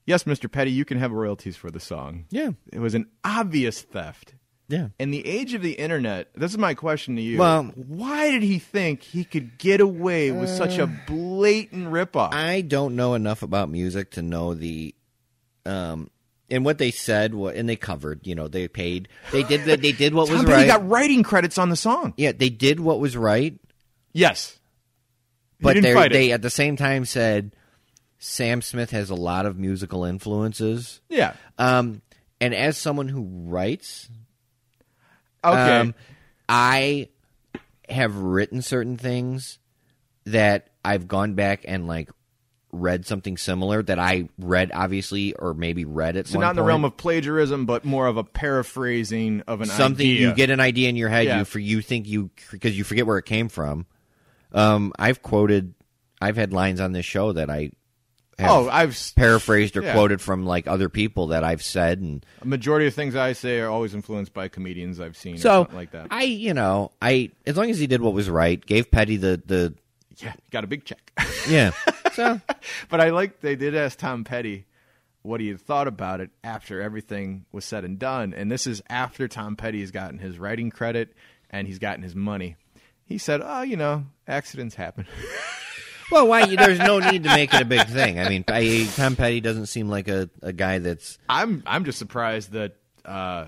Yes, Mr. Petty, you can have royalties for the song. Yeah. It was an obvious theft. Yeah. In the age of the internet, this is my question to you. Well- why did he think he could get away with such a blatant ripoff? I don't know enough about music to know the um and what they said what and they covered, you know, they paid. They did the, they did what Tom was Petty right. got writing credits on the song. yeah, they did what was right, Yes. But they they at the same time said Sam Smith has a lot of musical influences. Yeah. Um and as someone who writes, Okay. Um, I have written certain things that I've gone back and like read something similar that I read obviously or maybe read at So not in the point. realm of plagiarism, but more of a paraphrasing of an idea. something idea. you get an idea in your head Yeah. you for you think you because you forget where it came from. Um, I've quoted, I've had lines on this show that I have Oh, I've paraphrased or yeah. quoted from like other people that I've said and a majority of things I say are always influenced by comedians I've seen or so something like that. I you know I as long as he did what was right gave Petty the the yeah, got a big check. yeah (laughs) so (laughs) but I like they did ask Tom Petty what he had thought about it after everything was said and done, and this is after Tom Petty has gotten his writing credit and he's gotten his money. He said, "Oh, you know, accidents happen." (laughs) Well, why? There's no need to make it a big (laughs) thing. I mean, I, Tom Petty doesn't seem like a, a guy that's. I'm I'm just surprised that, uh,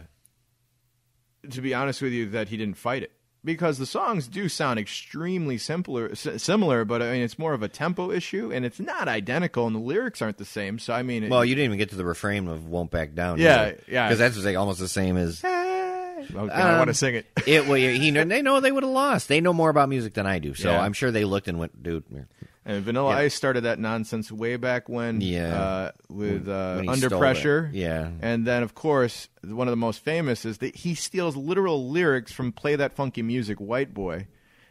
to be honest with you, that he didn't fight it because the songs do sound extremely simpler, s- similar, but I mean it's more of a tempo issue and it's not identical and the lyrics aren't the same. So I mean, it, Well, you didn't even get to the refrain of "Won't Back Down." Yeah, yeah. Because that's like almost the same as Okay, I want to um, sing it. (laughs) it. Well, he they know they would have lost. They know more about music than I do, so Yeah. I'm sure they looked and went, "Dude, And Vanilla Yeah. Ice started that nonsense way back when, Yeah. uh, with uh, when Under Pressure. it. Yeah. and then of course one of the most famous is that he steals literal lyrics from "Play That Funky Music," White Boy,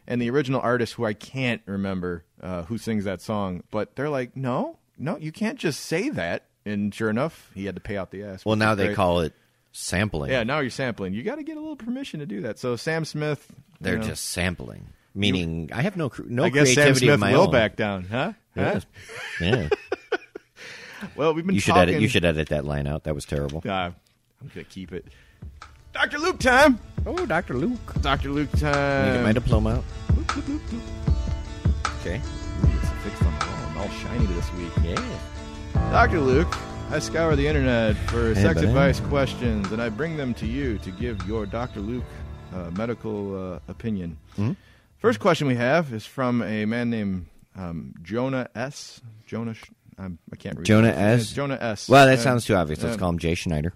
and the original artist who I can't remember uh, who sings that song, but they're like, no, no, you can't just say that. And sure enough, he had to pay out the ass. Well, now they call it sampling. Yeah, now you're sampling. You got to get a little permission to do that. So Sam Smith, they're know, just sampling. Meaning, I have no no I guess Sam creativity Smith of my will own. back down, huh? Huh? Yeah. yeah. (laughs) Well, we've been You should talking. edit. You should edit that line out. That was terrible. Uh, I'm gonna keep it. Doctor Luke time. Oh, Doctor Luke. Doctor Luke Let me time. get my diploma out. Okay. It's fixed on the wall. I'm all shiny this week. Yeah. Doctor Luke, I scour the internet for Hey, sex buddy. advice questions, and I bring them to you to give your Doctor Luke uh, medical uh, opinion. Hmm? First question we have is from a man named um, Jonah S. Jonah. Sh- I'm, I can't read. Jonah. S? Jonah S. Well, that Uh, sounds too obvious. Let's call him Jay Schneider,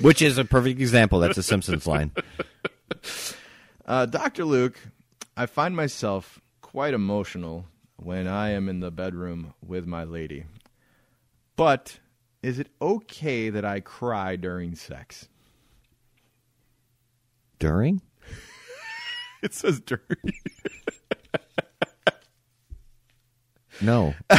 which is a perfect example. That's a (laughs) Simpsons line. Uh, Dr. Luke, I find myself quite emotional when I am in the bedroom with my lady. But is it okay that I cry during sex? During? It says dirty. No. (laughs)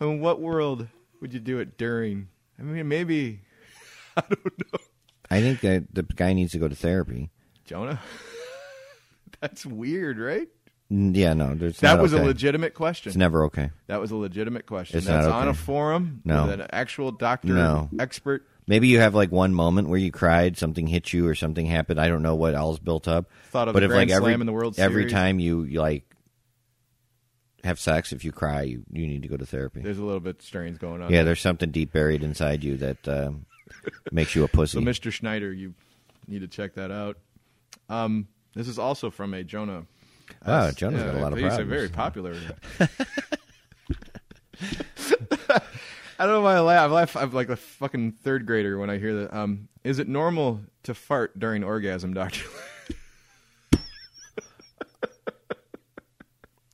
In what world would you do it during? I mean, maybe (laughs) I don't know. I think that the guy needs to go to therapy. Jonah. (laughs) That's weird, right? Yeah, no, there's That was okay. a legitimate question. It's never okay. that was a legitimate question. It's That's not on a forum No. with an actual doctor No. expert. Maybe you have like one moment where you cried, something hit you, or something happened. I don't know what else built up. Thought of but if like every in the World every Series. time you, you like have sex, if you cry, you, you need to go to therapy. There's a little bit strange going on. Yeah, there's something deep buried inside you that um, makes you a pussy. (laughs) So, Mr. Schneider, you need to check that out. Um, this is also from a Jonah. S. Jonah's got a lot of he's problems. very popular. (laughs) (laughs) I don't know why I laugh. I laugh. I'm like a fucking third grader when I hear that. Um, is it normal to fart during orgasm, doctor? (laughs)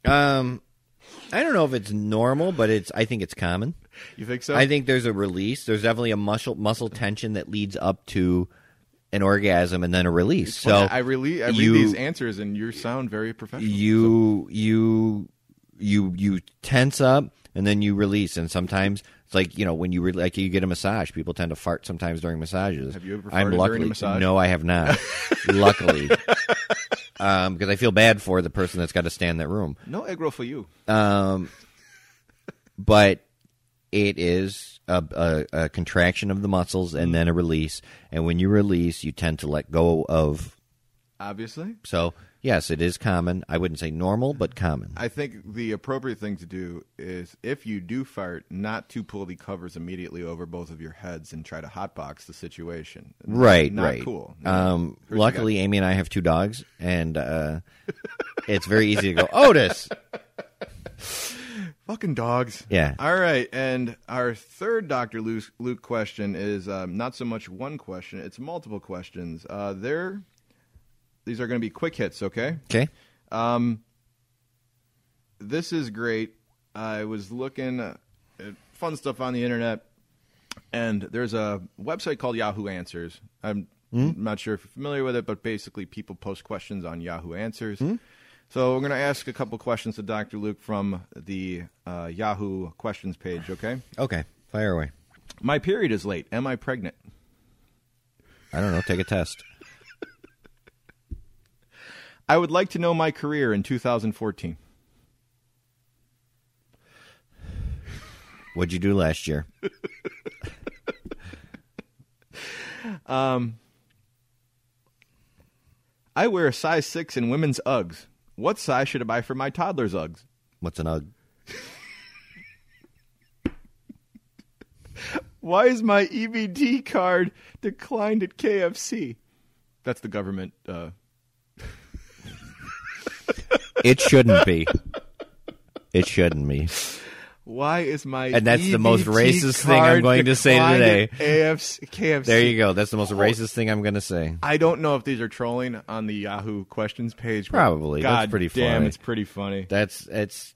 Um, I don't know if it's normal, but it's. I think it's common. You think so? I think there's a release. There's definitely a muscle muscle tension that leads up to an orgasm and then a release. So I really I read you- these answers and you sound very professional. you you you you tense up and then you release and sometimes it's like you know when you re- like you get a massage people tend to fart sometimes during massages Have you ever i'm luckily during a massage? no i have not (laughs) luckily um because i feel bad for the person that's got to stand in that room no egg roll for you. um but it is a, a, a contraction of the muscles and then a release and when you release you tend to let go of Obviously. so yes it is common i wouldn't say normal but common I think the appropriate thing to do is if you do fart, not to pull the covers immediately over both of your heads and try to hotbox the situation. Right, Not right. cool. Um, luckily, Amy and I have two dogs, and uh, it's very easy to go, Otis. Fucking dogs. Yeah. All right. And our third Dr. Luke, Luke question is um, not so much one question, it's multiple questions. Uh, they're, these are going to be quick hits, okay? Okay. Um, this is great. I was looking at fun stuff on the internet, and there's a website called Yahoo Answers. I'm hmm? not sure if you're familiar with it, but basically people post questions on Yahoo Answers. Hmm? So we're going to ask a couple questions to Dr. Luke from the uh, Yahoo questions page, okay? Okay. Fire away. My period is late. Am I pregnant? I don't know. Take a test. I would like to know my career in 2014. What'd you do last year? (laughs) I wear a size 6 in women's Uggs. What size should I buy for my toddler's Uggs? What's an UGG? (laughs) Why is my EBT card declined at KFC? That's the government. Uh, It shouldn't be. It shouldn't be. why is my And that's the most racist thing I'm going to say today. AFC, KFC. There you go. That's the most oh. racist thing I'm going to say. I don't know if these are trolling on the Yahoo questions page. Probably. That's God pretty damn, funny. it's pretty funny. That's it's.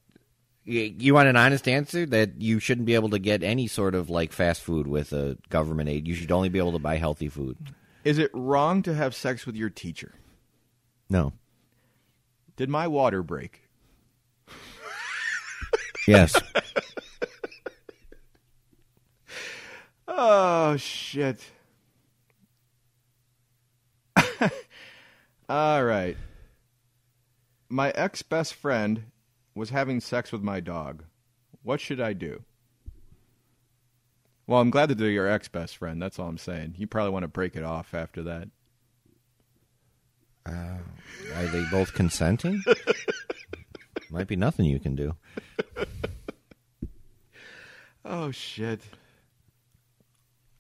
You want an honest answer that you shouldn't be able to get any sort of like fast food with a government aid. You should only be able to buy healthy food. Is it wrong to have sex with your teacher? No. Did my water break? Yes. Oh shit. (laughs) All right. My ex best friend was having sex with my dog. What should I do? Well, I'm glad that they're your ex best friend. That's all I'm saying. You probably want to break it off after that. Are they both consenting? Might be nothing you can do. Oh shit.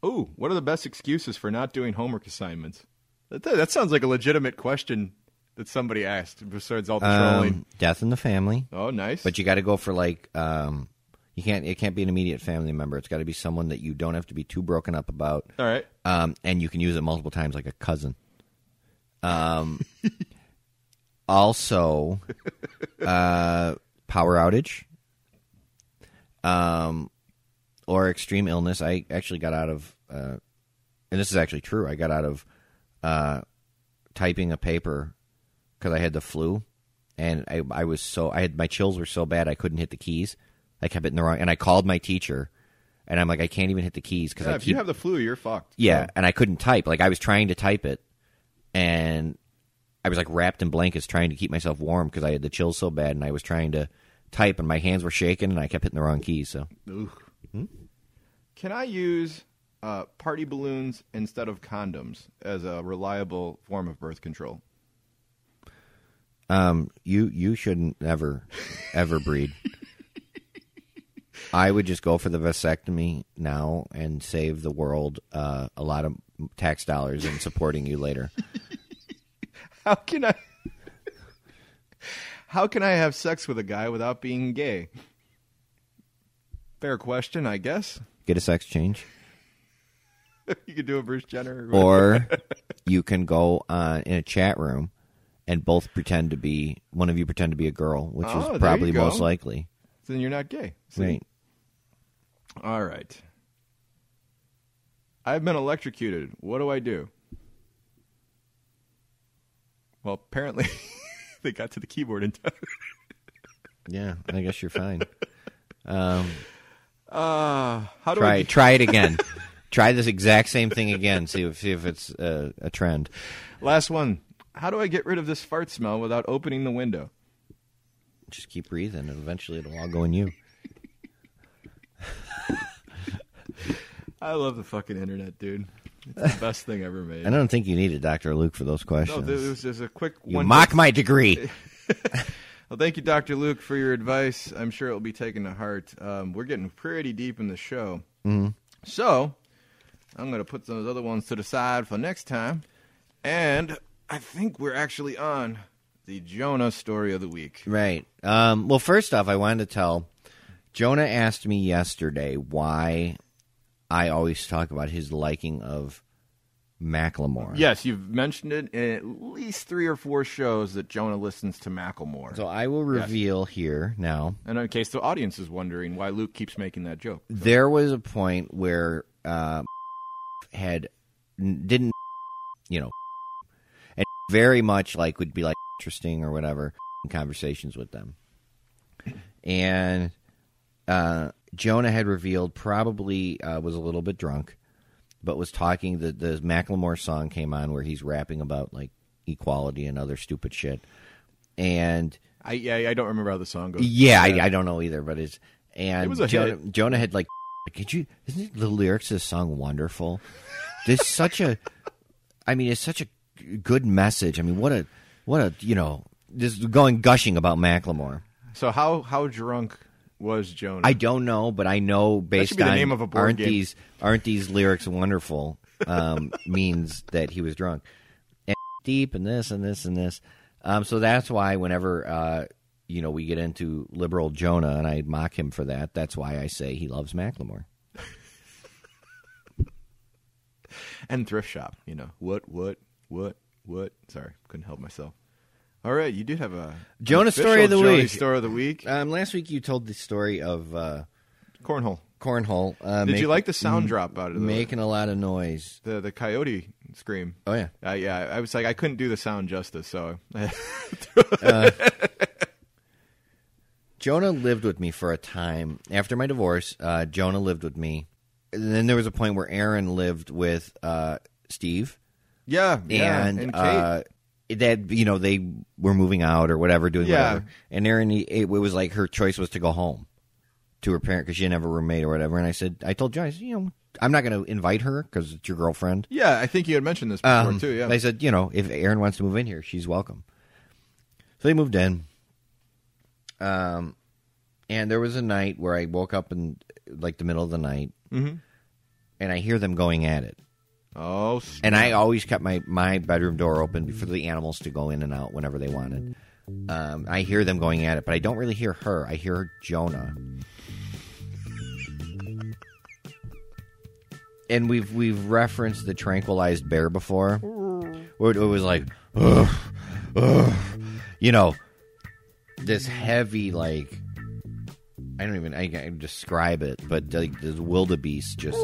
Ooh, what are the best excuses for not doing homework assignments? That, that sounds like a legitimate question that somebody asked besides all the trolling. Um, death in the family, oh, nice. but you got to go for like um, you can't. It can't be an immediate family member. It's got to be someone that you don't have to be too broken up about. all right. um, and you can use it multiple times like a cousin. Um, (laughs) also, uh, power outage, um, or extreme illness. I actually got out of, uh, and this is actually true. I got out of uh, typing a paper because I had the flu, and I, I was so I had my chills were so bad I couldn't hit the keys. I kept it in the wrong, and I called my teacher, and I'm like, I can't even hit the keys because Yeah, if keep you have the flu, you're fucked. yeah, So- and I couldn't type. Like I was trying to type it, and I was like wrapped in blankets trying to keep myself warm because I had the chills so bad, and I was trying to type, and my hands were shaking, and I kept hitting the wrong keys. So Can I use uh, party balloons instead of condoms as a reliable form of birth control? um, you you shouldn't ever ever breed. I would just go for the vasectomy now and save the world uh, a lot of tax dollars in supporting you later. (laughs) How can I? How can I have sex with a guy without being gay? Fair question, I guess. Get a sex change. (laughs) you could do a Bruce Jenner. or (laughs) you can go on in a chat room and both pretend to be one of you pretend to be a girl, which Oh, is probably most likely. Then you're not gay. See? Right. All right. I've been electrocuted. What do I do? Well, apparently (laughs) they got to the keyboard in time. (laughs) Yeah, I guess you're fine. Um, Uh, how do try I try it again. (laughs) try this exact same thing again. See if see if it's uh, a trend. Last one. How do I get rid of this fart smell without opening the window? Just keep breathing, and eventually it'll all go in you. I love the fucking internet, dude. It's the best thing ever made. I don't think you needed Dr. Luke for those No, questions. there was just a quick you one. mock my degree. (laughs) Well, thank you, Dr. Luke, for your advice. I'm sure it will be taken to heart. Um, we're getting pretty deep in the show. Mm-hmm. So, I'm going to put those other ones to the side for next time. And I think we're actually on the Jonah story of the week. Right. Um, well, first off, I wanted to tell Jonah asked me yesterday why I always talk about his liking of Macklemore. Yes, you've mentioned it in at least three or four shows that Jonah listens to Macklemore. So I will Yes. reveal here now. and in case the audience is wondering why Luke keeps making that joke. There was a point where uh, had didn't you know, and very much like would be like interesting or whatever in conversations with them, and uh, Jonah had revealed probably uh, was a little bit drunk, but was talking. The the Macklemore song came on where he's rapping about like equality and other stupid shit, and I yeah, I don't remember how the song goes. yeah, I, I don't know either, but it's and It was a Jonah, hit. Jonah had like, (laughs) could you? Isn't the lyrics of this song wonderful? There's such a, I mean, it's such a good message. I mean, what a, what a, you know, this is going gushing about Macklemore. So how how drunk was Jonah? I don't know, but I know based should be the on name of a board aren't game. these aren't these lyrics wonderful? Um, (laughs) means that he was drunk and deep and this and this and this. Um, so that's why whenever uh, you know we get into liberal Jonah and I mock him for that, that's why I say he loves Macklemore. (laughs) and thrift shop. You know what? What? What? What? Sorry, couldn't help myself. All right, you did have a Jonah story of the Jonah week. Story of the week. Um, last week you told the story of uh, Cornhole. cornhole. Uh, Did you like the sound drop out of the making a lot of noise? the the coyote scream? Oh yeah. Uh, yeah, I was like, I couldn't do the sound justice, so (laughs) Jonah lived with me for a time after my divorce. Uh, Jonah lived with me. And then there was a point where Aaron lived with uh, Steve, yeah, yeah, and, and Kate. That you know they were moving out or whatever, doing Yeah. whatever. And Aaron, he- it was like her choice was to go home to her parent because she didn't have a roommate or whatever. And I said, I told said, you know, I'm not going to invite her because it's your girlfriend. yeah, I think you had mentioned this before Um, too. Yeah, I said, you know, if Aaron wants to move in here, she's welcome. So they moved in. Um, and there was a night where I woke up in like the middle of the night, Mhm. and I hear them going at it. Oh, s- And I always kept my my bedroom door open for the animals to go in and out whenever they wanted. Um, I hear them going at it, but I don't really hear her. I hear Jonah. And we've we've referenced the tranquilized bear before, where it was like, ugh, ugh, you know, this heavy like. I don't even I can describe it, but like this wildebeest just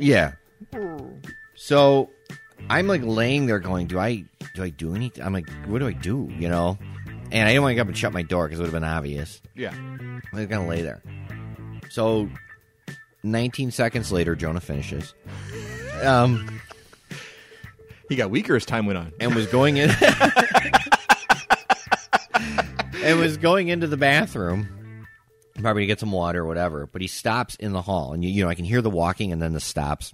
yeah. So I'm like laying there going, do I do I do anything? I'm like, what do I do? You know? And I didn't want to get up and shut my door because it would have been obvious. yeah. I was gonna lay there. So 19 seconds later, Jonah finishes. Um, He got weaker as time went on. and was going in (laughs) and was going into the bathroom probably to get some water or whatever but he stops in the hall and you, you know i can hear the walking and then the stops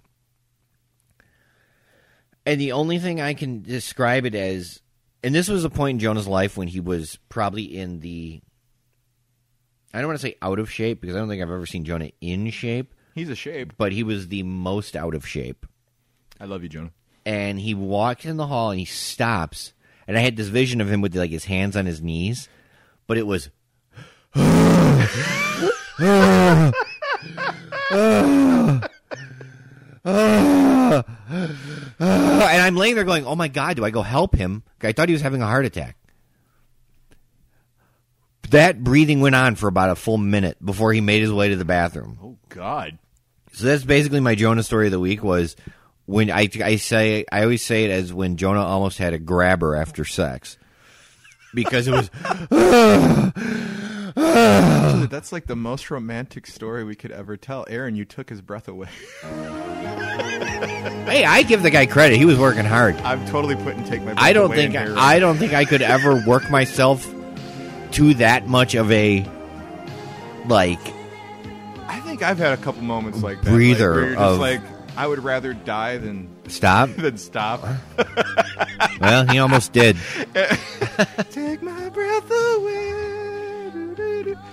and the only thing i can describe it as and this was a point in jonah's life when he was probably in the i don't want to say out of shape because i don't think i've ever seen jonah in shape He's a shape. but he was the most out of shape I love you, Jonah. and he walks in the hall and he stops and i had this vision of him with like his hands on his knees but it was (sighs) and I'm laying there going, "Oh my god, do I go help him?" I thought he was having a heart attack. That breathing went on for about a full minute before he made his way to the bathroom. Oh God. So that's basically my Jonah story of the week was when I I say I always say it as when Jonah almost had a grabber after sex. Because it was (sighs) (sighs) (laughs) Actually, (sighs) that's like the most romantic story we could ever tell. Aaron, you took his breath away. (laughs) Hey, I give the guy credit. He was working hard. I'm totally putting take my. Breath I don't away think in here. I don't think I could ever work myself to that much of a like I think I've had a couple moments like that. Breather like, where you're just of- like, I would rather die than stop. (laughs) than stop. Well, he almost did. (laughs) take my breath.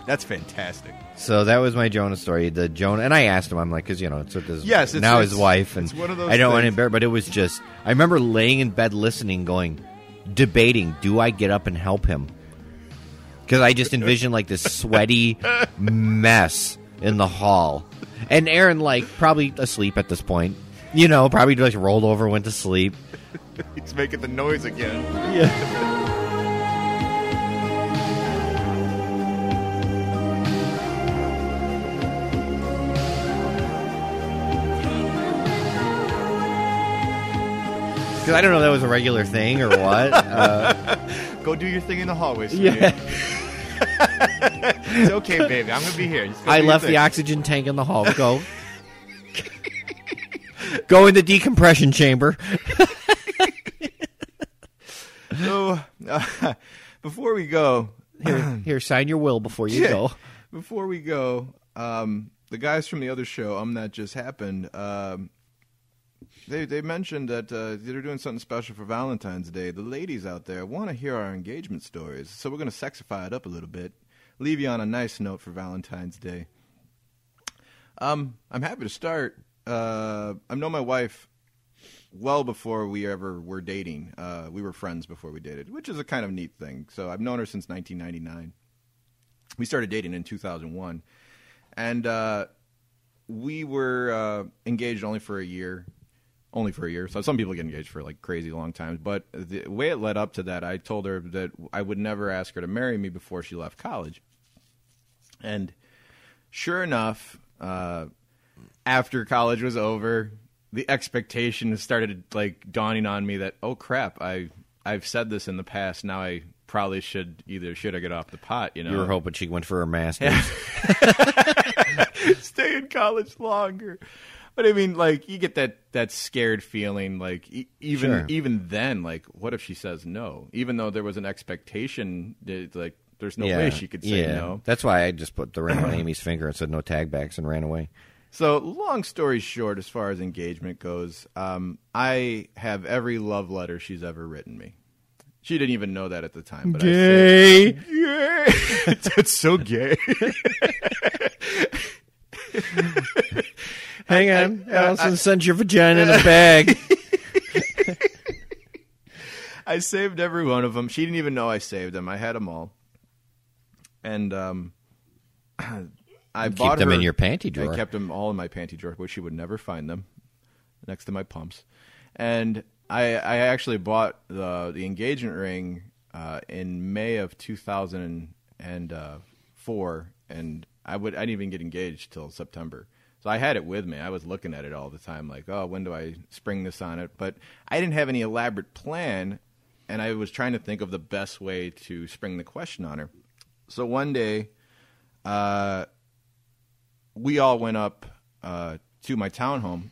That's fantastic. So that was my Jonah story. The Jonah, and I asked him, I'm like, because you know, it's with his Yes, it's- now his wife, and it's one of those I don't want to things. embarrass, but it was just. I remember laying in bed listening, going, debating, do I get up and help him? Because I just envisioned like this sweaty (laughs) mess in the hall, and Aaron like probably asleep at this point. You know, probably just rolled over, went to sleep. (laughs) He's making the noise again. Because I don't know if that was a regular thing or what. Uh, (laughs) Go do your thing in the hallway. Sweetie. yeah. it's okay, baby. I'm gonna be here. Go I left the oxygen tank in the hall. Go. Go in the decompression chamber. (laughs) So, uh, (laughs) before we go, Here, here, sign your will before you Yeah. go. Before we go, um, the guys from the other show, um, that just happened. Um, they they mentioned that uh, they're doing something special for Valentine's Day. The ladies out there want to hear our engagement stories, so we're going to sexify it up a little bit. Leave you on a nice note for Valentine's Day. Um, I'm happy to start. Uh, I've known my wife well before we ever were dating. Uh, we were friends before we dated, which is a kind of neat thing. So I've known her since 1999 we started dating in 2001 and uh, we were uh, engaged only for a year only for a year. So some people get engaged for like crazy long times. But the way it led up to that i told her that i would never ask her to marry me before she left college. And sure enough uh, after college was over the expectation started like dawning on me that oh crap i i've said this in the past. Now i probably should either should i get off the pot you know You were hoping she went for her (laughs) master's. stay in college longer. But I mean, like you get that that scared feeling. Like e- even Sure. even then, like what if she says no? Even though there was an expectation, that, like there's no yeah. way she could say yeah. no. That's why I just put the ring on (clears throat) Amy's finger and said no tag backs and ran away. So long story short, as far as engagement goes, um, I have every love letter she's ever written me. She didn't even know that at the time, but I Gay. said, "Gay." (laughs) That's so gay. (laughs) Hang on. I- Allison sent your vagina in a bag. (laughs) (laughs) I saved every one of them. She didn't even know I saved them. I had them all, and um, (clears throat) I Keep bought them her- in your panty drawer. I kept them all in my panty drawer, where she would never find them, next to my pumps. And I, I actually bought the the engagement ring uh, in May of two thousand and four, and I would I didn't even get engaged till September. So I had it with me. I was looking at it all the time, like, oh, when do I spring this on it? But I didn't have any elaborate plan, and I was trying to think of the best way to spring the question on her. So one day, uh, we all went up uh, to my townhome,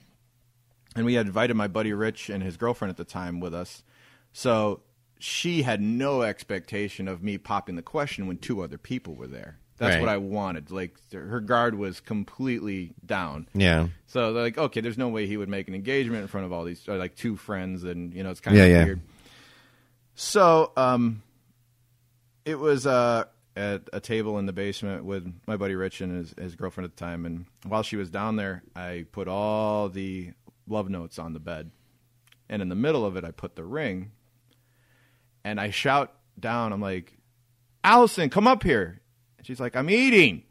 and we had invited my buddy Rich and his girlfriend at the time with us. So she had no expectation of me popping the question when two other people were there. That's Right. what I wanted. Like her guard was completely down. yeah. So they're like, okay, there's no way he would make an engagement in front of all these or like two friends, and you know it's kind Yeah, of yeah. weird. So um, it was uh, at a table in the basement with my buddy Rich and his, his girlfriend at the time, and while she was down there, I put all the love notes on the bed, and in the middle of it, I put the ring, and I shout down, I'm like, Allison, come up here. She's like, I'm eating.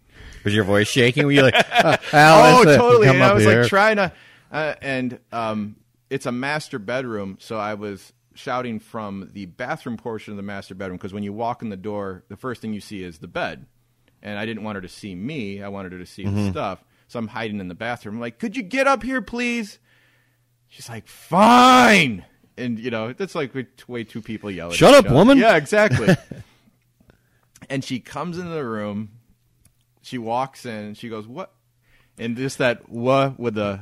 Was your voice shaking? Were you like, (laughs) uh, oh, Allison, totally. And I was here. like trying to, uh, and um, it's a master bedroom, so I was shouting from the bathroom portion of the master bedroom because when you walk in the door, the first thing you see is the bed, and I didn't want her to see me. I wanted her to see the stuff, so I'm hiding in the bathroom. I'm like, "Could you get up here, please?" She's like, "Fine." And you know, that's like way- way two people yell. Shut up, woman. Yeah, exactly. (laughs) and she comes into the room. She walks in. She goes, "What?" And just that "what" with the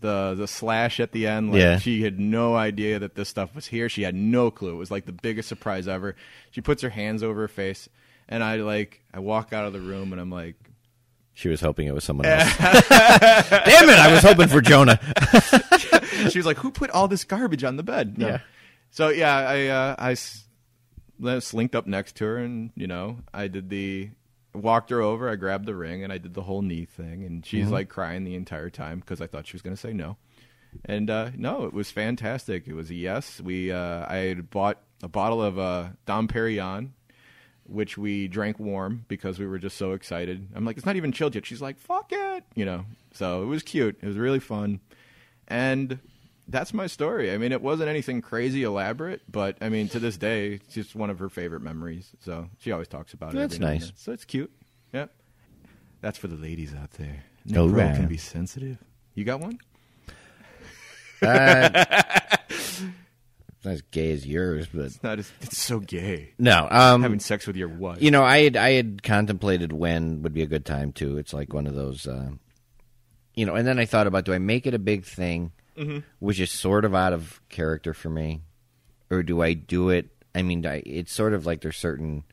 the the slash at the end. Like Yeah. she had no idea that this stuff was here. She had no clue. It was like the biggest surprise ever. She puts her hands over her face, and I like I walk out of the room, and I'm like, She was hoping it was someone (laughs) else. Damn it! I was hoping for Jonah. (laughs) she was like, "Who put all this garbage on the bed?" No. Yeah. So yeah, I uh, I slinked up next to her, and you know, I did the walked her over. I grabbed the ring, and I did the whole knee thing, and she's like crying the entire time because I thought she was going to say no, and uh, no, it was fantastic. It was a yes. We uh, I had bought a bottle of uh, Dom Perignon. Which we drank warm because we were just so excited. I'm like, it's not even chilled yet. She's like, fuck it, you know. So it was cute. It was really fun. And that's my story. I mean, it wasn't anything crazy elaborate, but I mean, to this day, it's just one of her favorite memories. So she always talks about it. That's every now and nice. So it's cute. Yeah. That's for the ladies out there. Oh, Nick right. can be sensitive. You got one? Uh, (laughs) not as gay as yours, but It's not. As, it's so gay. no. Um, Having sex with your wife. you know, I had I had contemplated when would be a good time too. It's like one of those, uh, you know. And then I thought about, do I make it a big thing, which is sort of out of character for me, or do I do it? I mean, I, it's sort of like there's certain.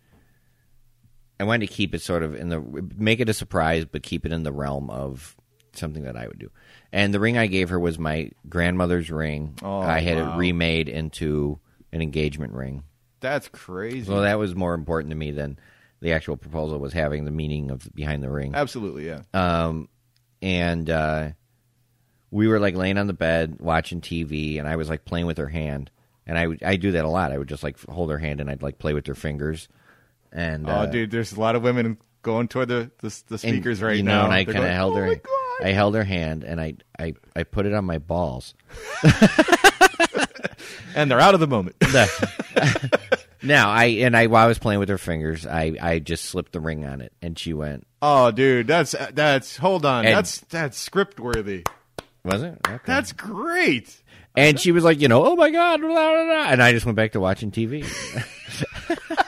I wanted to keep it sort of in the make it a surprise, but keep it in the realm of something that I would do. And the ring I gave her was my grandmother's ring. Oh, I had wow. it remade into an engagement ring. That's crazy. So that was more important to me than the actual proposal was having the meaning of behind the ring. Absolutely, yeah. Um, and uh, we were like laying on the bed watching TV, and I was like playing with her hand, and I would I do that a lot. I would just like hold her hand and I'd like play with her fingers. And oh, uh, dude, there's a lot of women going toward the the, the and, speakers right you know, now. and I kind of held oh her. I held her hand and I I I put it on my balls. (laughs) and they're out of the moment. (laughs) now I and I while I was playing with her fingers, I I just slipped the ring on it, and she went, Oh, dude, that's that's. Hold on, And- that's that's script worthy. "Was it? Okay." That's great. And she was like, you know, oh my god, blah, blah, blah. and I just went back to watching TV. (laughs)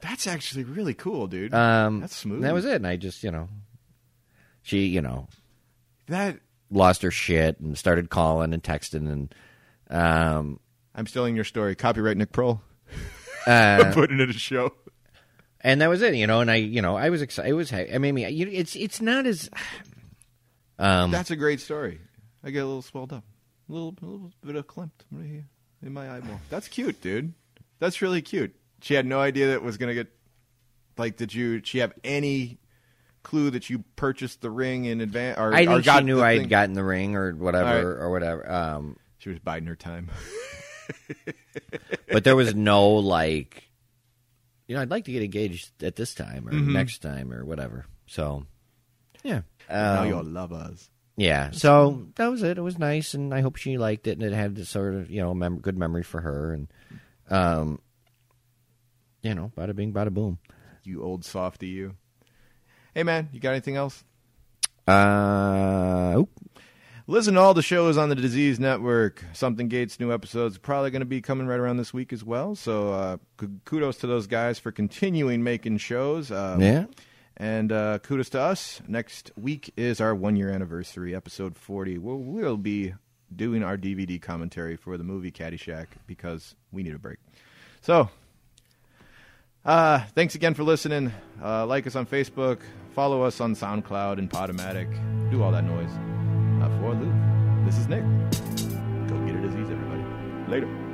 That's actually really cool, dude. Um, that's smooth. That was it. And I just, you know, she, you know, That lost her shit and started calling and texting and, um, I'm stealing your story. Copyright Nick Prohl. uh, (laughs) Putting it in a show. and that was it. You know, and I, you know, I was excited. It was, I mean, it's it's not as, um, That's a great story. I get a little swelled up, a little, a little bit of clamped right here in my eyeball. That's cute, dude. That's really cute. She had no idea that it was gonna get. Like, did you? She have any clue that you purchased the ring in advance? Or, I or think got she knew I had gotten the ring or whatever right. or whatever. Um, She was biding her time. but there was no like, you know, I'd like to get engaged at this time or Mm-hmm. next time or whatever. So, yeah. Now Um, you're lovers. Yeah, so that was it. It was nice, and I hope she liked it, and it had this sort of you know mem- good memory for her, and um, you know, bada bing, bada boom. You old softy, you. Hey, man, you got anything else? Uh, oop. Listen to all the shows on the Disease Network. Something Gates new episodes probably going to be coming right around this week as well. So uh, kudos to those guys for continuing making shows. Um, yeah, And uh, kudos to us. Next week is our one year anniversary, episode 40. We'll, we'll be doing our DVD commentary for the movie Caddyshack because we need a break. So, uh, thanks again for listening. Uh, like us on Facebook, follow us on SoundCloud and Podomatic. Do all that noise. Uh, for Luke, this is Nick. Go get a disease, everybody. Later.